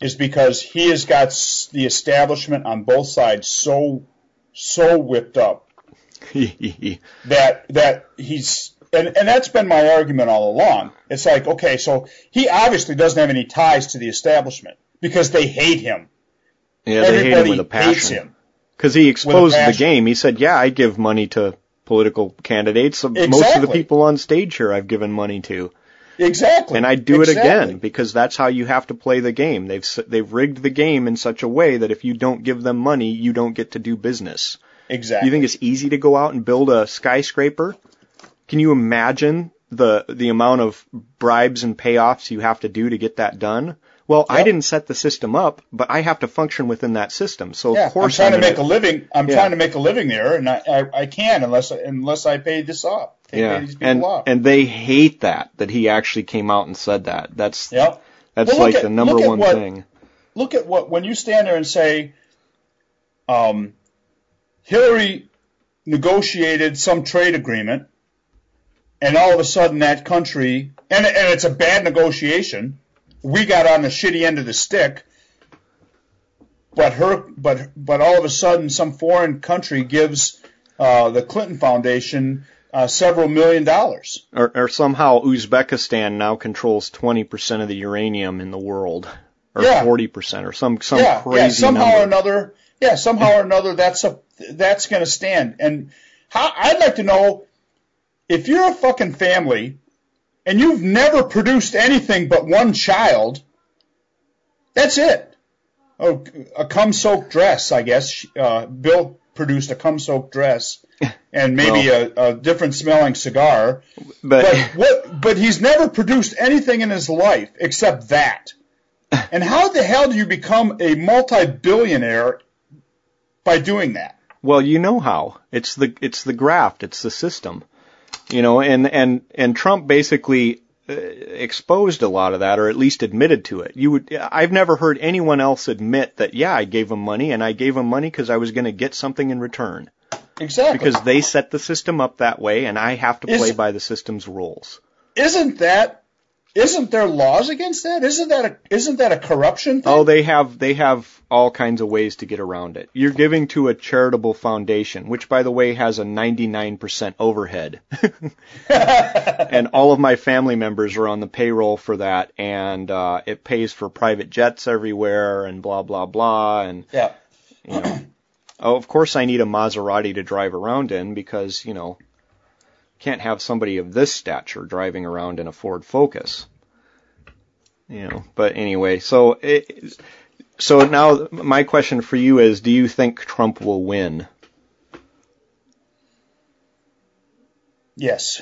is because he has got the establishment on both sides so so whipped up that that he's and and that's been my argument all along. It's like okay, so he obviously doesn't have any ties to the establishment because they hate him. yeah, they hate him with a passion. Because he exposed the game. He said, "Yeah, I give money to political candidates. Most of the people on stage here, I've given money to." Exactly. and I'd do it again because that's how you have to play the game. They've they've rigged the game in such a way that if you don't give them money, you don't get to do business. Exactly. You think it's easy to go out and build a skyscraper? Can you imagine the the amount of bribes and payoffs you have to do to get that done? Well, I didn't set the system up, but I have to function within that system. So yeah, of course I'm trying I'm to make a living. I'm Yeah. trying to make a living there, and I, I, I can unless unless I pay this off. Yeah, and off. and they hate that that he actually came out and said that. That's yep. that's Well, like at- the number one what- thing. look at what when you stand there and say, um, Hillary negotiated some trade agreement, and all of a sudden that country and and it's a bad negotiation. We got on the shitty end of the stick, but her but but all of a sudden some foreign country gives uh, the Clinton Foundation uh, several million dollars. or, or somehow Uzbekistan now controls 20% of the uranium in the world, or Yeah. 40%, or some some yeah, crazy yeah, somehow number. or another, yeah, somehow or another, that's a that's going to stand. And how I'd like to know if you're a fucking family and you've never produced anything but one child. That's it. Oh, a cum soaked dress, I guess. Uh, Bill produced a cum soaked dress and maybe a, a different smelling cigar. but, But what? But he's never produced anything in his life except that. And how the hell do you become a multi-billionaire by doing that? well, you know how it's the it's the graft, it's the system, you know, and and and Trump basically uh, exposed a lot of that, or at least admitted to it. You would I've never heard anyone else admit that. Yeah, I gave him money, and I gave him money because I was going to get something in return. Exactly. Because they set the system up that way, and I have to play Is- by the system's rules. isn't that isn't there laws against that? Isn't that a isn't that a corruption thing? Oh, they have they have all kinds of ways to get around it. You're giving to a charitable foundation, which by the way has a 99% overhead. and all of my family members are on the payroll for that and uh it pays for private jets everywhere and blah blah blah and yeah. you know oh, of course I need a Maserati to drive around in because, you know, can't have somebody of this stature driving around in a Ford Focus. You know, but anyway, so it, so now my question for you is, do you think Trump will win? Yes,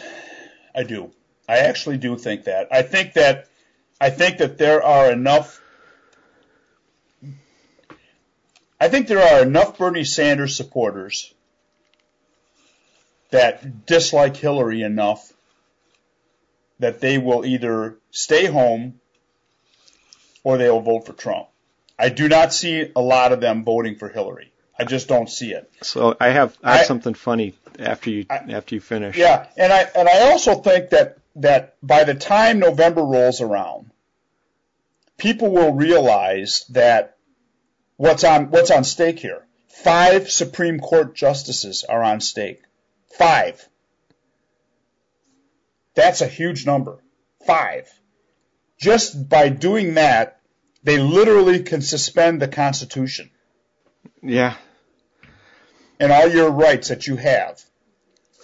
I do. I actually do think that. I think that I think that there are enough I think there are enough Bernie Sanders supporters that dislike Hillary enough that they will either stay home or they will vote for Trump. I do not see a lot of them voting for Hillary. I just don't see it. So I have I have I- something funny after you I- after you finish. Yeah, and I and I also think that that by the time November rolls around, people will realize that what's on what's on stake here. Five Supreme Court justices are on stake. Five. That's a huge number. Five. Just by doing that, they literally can suspend the Constitution Yeah. and all your rights that you have.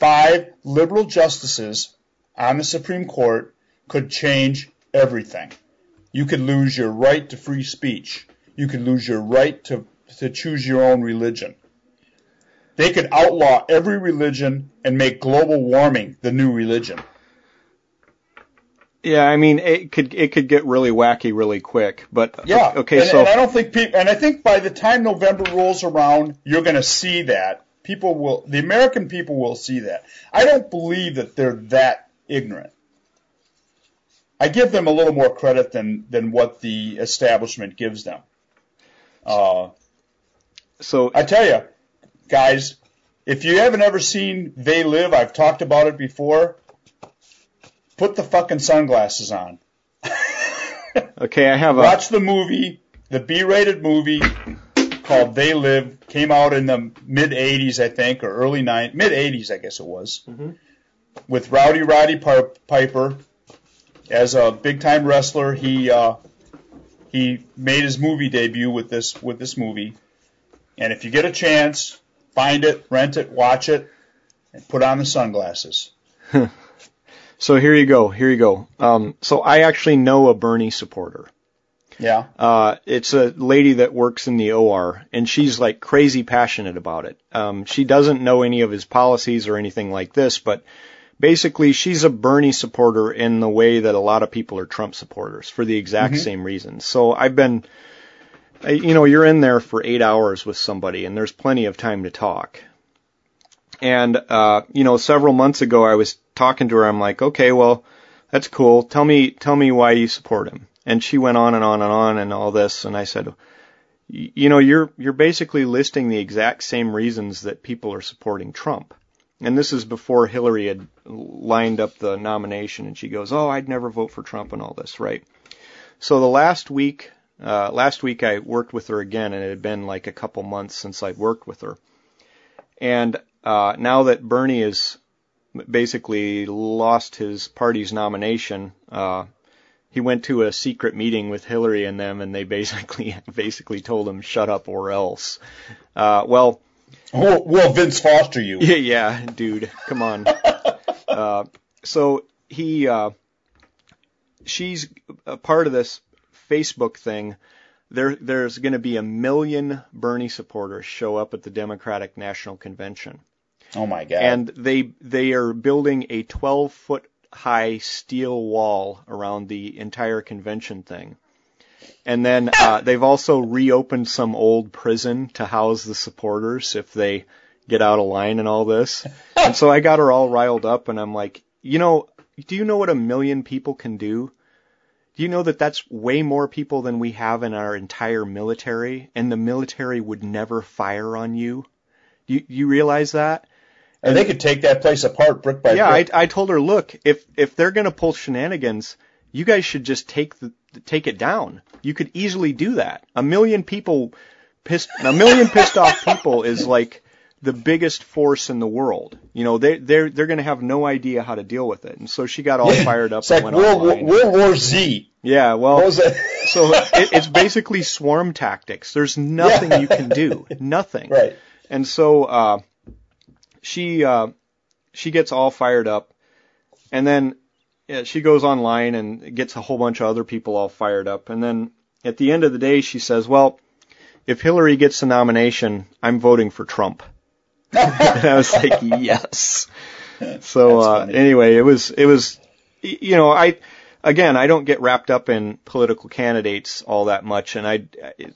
Five liberal justices on the Supreme Court could change everything. You could lose your right to free speech. You could lose your right to, to choose your own religion. They could outlaw every religion and make global warming the new religion. Yeah, I mean it could it could get really wacky really quick, but Yeah. okay, and, so and I don't think people, and I think by the time November rolls around, you're going to see that people will, the American people will see that. I don't believe that they're that ignorant. I give them a little more credit than than what the establishment gives them. Uh, so I tell you, guys, if you haven't ever seen They Live, I've talked about it before. Put the fucking sunglasses on. okay, I have a Watch the movie, the B-rated movie called They Live. Came out in the mid '80s, I think, or early '90s, mid '80s, I guess it was, with Rowdy Roddy Pi- Piper as a big time wrestler. He uh, he made his movie debut with this with this movie, and if you get a chance, find it, rent it, watch it, and put on the sunglasses. so here you go, here you go. Um, so I actually know a Bernie supporter. Yeah, Uh, it's a lady that works in the OR, and she's like crazy passionate about it. Um, she doesn't know any of his policies or anything like this, but basically she's a Bernie supporter in the way that a lot of people are Trump supporters for the exact same reasons. So I've been, you know, you're in there for eight hours with somebody, and there's plenty of time to talk. And uh, you know, several months ago, I was talking to her. I'm like, okay, well, that's cool. Tell me, tell me why you support him. And she went on and on and on and all this. And I said, you know, you're you're basically listing the exact same reasons that people are supporting Trump. And this is before Hillary had lined up the nomination. And she goes, oh, I'd never vote for Trump and all this, right? So the last week, uh, last week I worked with her again, and it had been like a couple months since I'd worked with her. And uh, now that Bernie has basically lost his party's nomination, uh, he went to a secret meeting with Hillary and them, and they basically basically told him shut up or else. Uh, well, we'll, we'll Vince Foster you. yeah, yeah, dude, come on. uh, so he, uh, she's a part of this Facebook thing. There, there's going to be a million Bernie supporters show up at the Democratic National Convention, Oh my God. and they they are building a 12 foot high steel wall around the entire convention thing. And then uh, they've also reopened some old prison to house the supporters if they get out of line and all this. And so I got her all riled up, and I'm like, you know, do you know what a million people can do? Do you know that that's way more people than we have in our entire military, and the military would never fire on you? Do you, you realize that? And they could take that place apart brick by brick. yeah, I. I told her, look, if if they're gonna pull shenanigans, you guys should just take the take it down. You could easily do that. A million people pissed, a million pissed off people is like the biggest force in the world. You know, they they're they're gonna have no idea how to deal with it. And so she got all fired up it's like and went World. World War Z. yeah, well, What was that? so it, it's basically swarm tactics. There's nothing Yeah. you can do. Nothing. right. and so uh, she uh, she gets all fired up, and then yeah, she goes online and gets a whole bunch of other people all fired up, and then at the end of the day, she says, "Well, if Hillary gets the nomination, I'm voting for Trump." and I was like, "Yes." So uh, anyway, it was it was, you know, I again I don't get wrapped up in political candidates all that much, and I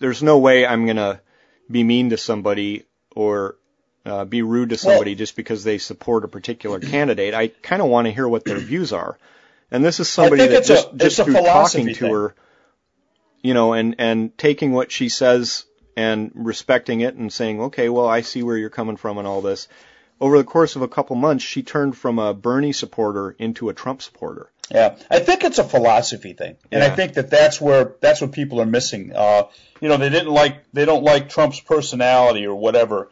there's no way I'm gonna be mean to somebody or uh, be rude to somebody just because they support a particular candidate. I kind of want to hear what their views are, and this is somebody that it's a- just just through talking to her, you know, and and taking what she says and respecting it and saying, okay, well, I see where you're coming from and all this. Over the course of a couple months, she turned from a Bernie supporter into a Trump supporter. Yeah, I think it's a philosophy thing, and I think that that's where that's what people are missing. Uh, you know, they didn't like they don't like Trump's personality or whatever,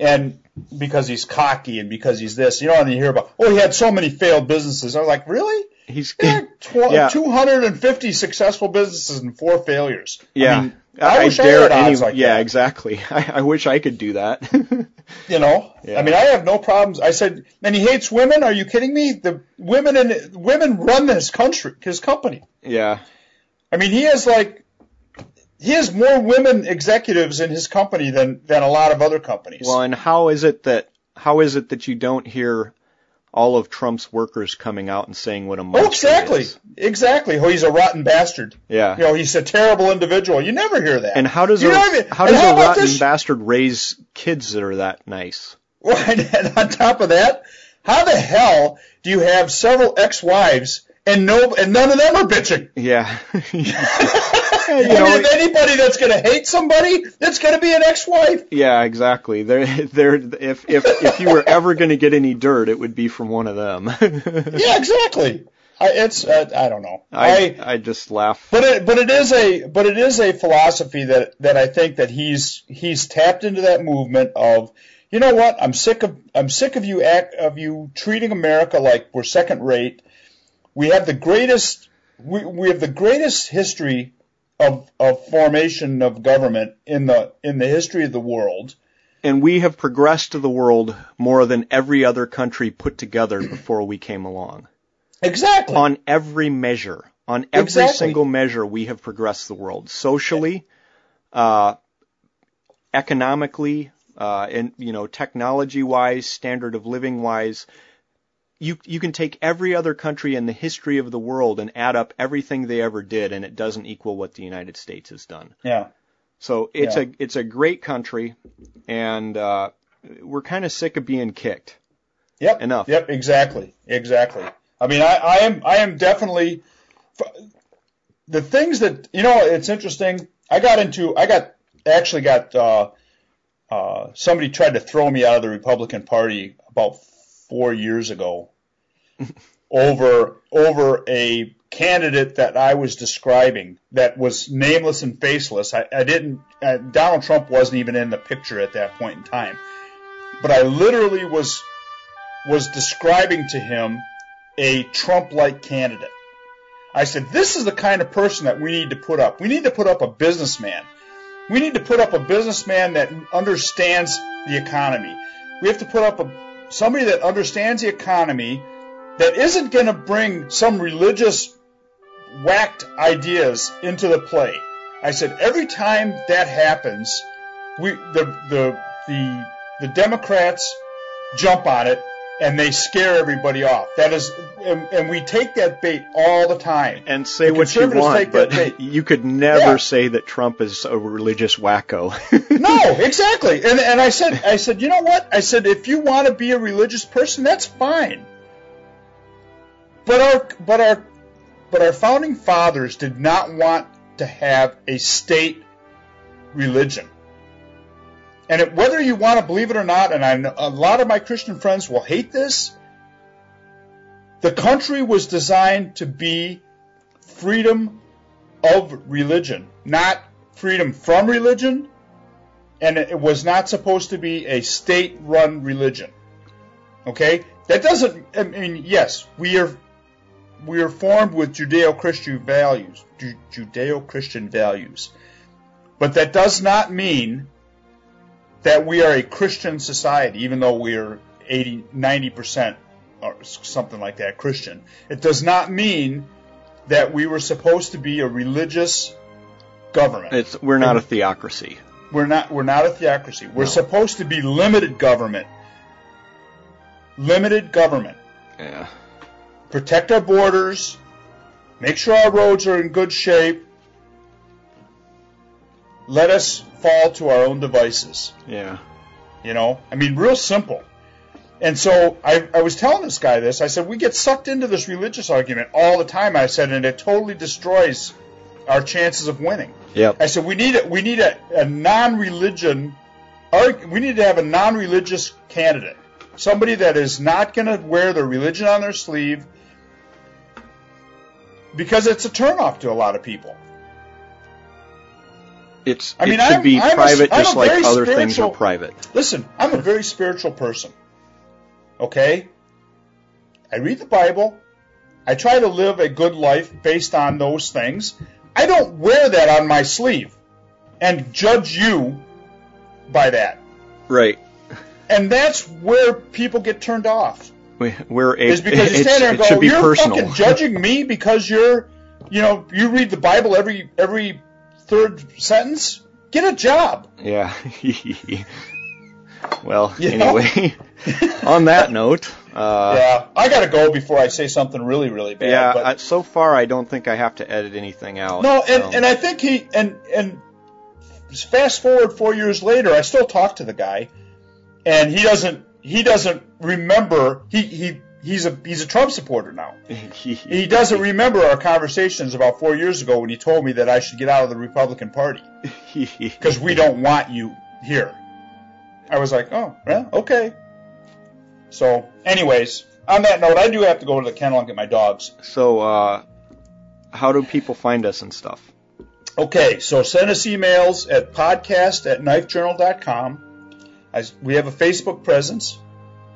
and because he's cocky and because he's this, you know, and you hear about oh he had so many failed businesses. I was like, really? He's He had tw- Yeah. 250 successful businesses and four failures. yeah. I, mean, I, wish I, dare had odds like yeah, that. exactly. I, I wish I could do that. You know, Yeah. I mean, I have no problems. I said, and he hates women. Are you kidding me? The women in women run this country, his company. yeah. I mean, he has like he has more women executives in his company than than a lot of other companies. Well, and how is it that how is it that you don't hear all of Trump's workers coming out and saying what a oh, monster oh, exactly, is? exactly. Oh, he's a rotten bastard. Yeah. You know, he's a terrible individual. You never hear that. And how does You a even- how does a rotten this- bastard raise kids that are that nice? and on top of that, how the hell do you have several ex-wives and no and none of them are bitching? Yeah. You know, mean, if anybody that's going to hate somebody, it's going to be an ex-wife. yeah, exactly. They're, they're, if if if you were ever going to get any dirt, it would be from one of them. Yeah, exactly. I, it's uh, I don't know. I I just laugh. But it, but it is a but it is a philosophy that that I think that he's he's tapped into that movement of you know what I'm sick of I'm sick of you act of you treating America like we're second rate. We have the greatest we, we have the greatest history of of formation of government in the in the history of the world. And we have progressed to the world more than every other country put together before we came along. Exactly. on every measure, on every Exactly. single measure, we have progressed the world socially, uh, economically, uh, and you know, technology-wise, standard of living-wise. You you can take every other country in the history of the world and add up everything they ever did, and it doesn't equal what the United States has done. yeah. So it's Yeah. a it's a great country, and uh, we're kind of sick of being kicked. Yep. Enough. Yep. Exactly. Exactly. I mean, I, I am I am definitely the things that you know. It's interesting. I got into. I got actually got. Uh, uh, somebody tried to throw me out of the Republican Party about four years ago over over a candidate that I was describing that was nameless and faceless. I, I didn't. Uh, Donald Trump wasn't even in the picture at that point in time. But I literally was was describing to him a Trump-like candidate. I said, "This is the kind of person that we need to put up. We need to put up a businessman. We need to put up a businessman that understands the economy. We have to put up a somebody that understands the economy that isn't going to bring some religious whacked ideas into the play." I said, "Every time that happens, we the the the the Democrats jump on it and they scare everybody off. That is, and, and we take that bait all the time. And say The what you want, but you could never Yeah. say that Trump is a religious wacko. No, exactly. And and I said, I said, you know what? I said, if you want to be a religious person, that's fine. But our but our but our founding fathers did not want to have a state religion. And it, whether you want to believe it or not, and I know a lot of my Christian friends will hate this, the country was designed to be freedom of religion, not freedom from religion, and it was not supposed to be a state-run religion. Okay, that doesn't. I mean, yes, we are we are formed with Judeo-Christian values, Judeo-Christian values, but that does not mean that we are a Christian society, even though we're 80, 90% or something like that Christian. It does not mean that we were supposed to be a religious government. It's we're not a theocracy. We're not we're not a theocracy. We're No. supposed to be limited government. Limited government. Yeah. Protect our borders, make sure our roads are in good shape. Let us fall to our own devices. Yeah. You know, I mean, real simple. And so I, I was telling this guy this. I said, we get sucked into this religious argument all the time. I said, and it totally destroys our chances of winning. Yep. I said, we need a, we need a, a non-religion, we need to have a non-religious candidate. Somebody that is not going to wear their religion on their sleeve because it's a turnoff to a lot of people. It's I mean, it should I'm- be I'm private a just like other things are private. Listen, I'm a very spiritual person. Okay? I read the Bible. I try to live a good life based on those things. I don't wear that on my sleeve and judge you by that. Right. And that's where people get turned off. We, we're a, Is because you stand there and go, be "You're personal. fucking judging me because you're, you know, you read the Bible every every third sentence. Get a job." Yeah. well, anyway, on that note, uh, yeah, I gotta go before I say something really, really bad. yeah, but- I, so far I don't think I have to edit anything out. No, and, Um, and I think he and and fast forward four years later, I still talk to the guy, and he doesn't he doesn't remember he he he's a he's a Trump supporter now. He doesn't remember our conversations about four years ago when he told me that I should get out of the Republican Party because we don't want you here. I was like, oh, well, okay. So, anyways, on that note, I do have to go to the kennel and get my dogs. So, uh, how do people find us and stuff? Okay, so send us emails at podcast at knifejournal.com. As we have a Facebook presence,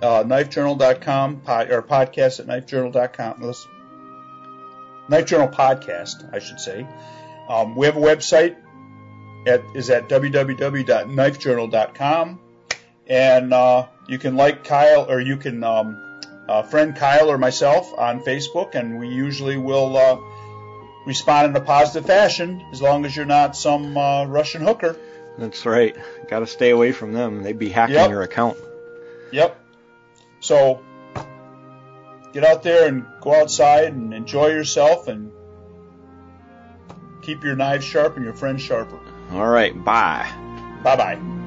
uh, knifejournal.com, pod, or podcast at knifejournal.com. Let's- Knife Journal Podcast, I should say. Um, we have a website at is at www.knifejournal.com, and uh, you can like Kyle or you can um, uh, friend Kyle or myself on Facebook, and we usually will. Uh, respond in a positive fashion as long as you're not some uh, Russian hooker. That's right. Got to stay away from them. They'd be hacking Yep. your account. Yep. So get out there and go outside and enjoy yourself and keep your knives sharp and your friends sharper. All right. Bye. Bye bye.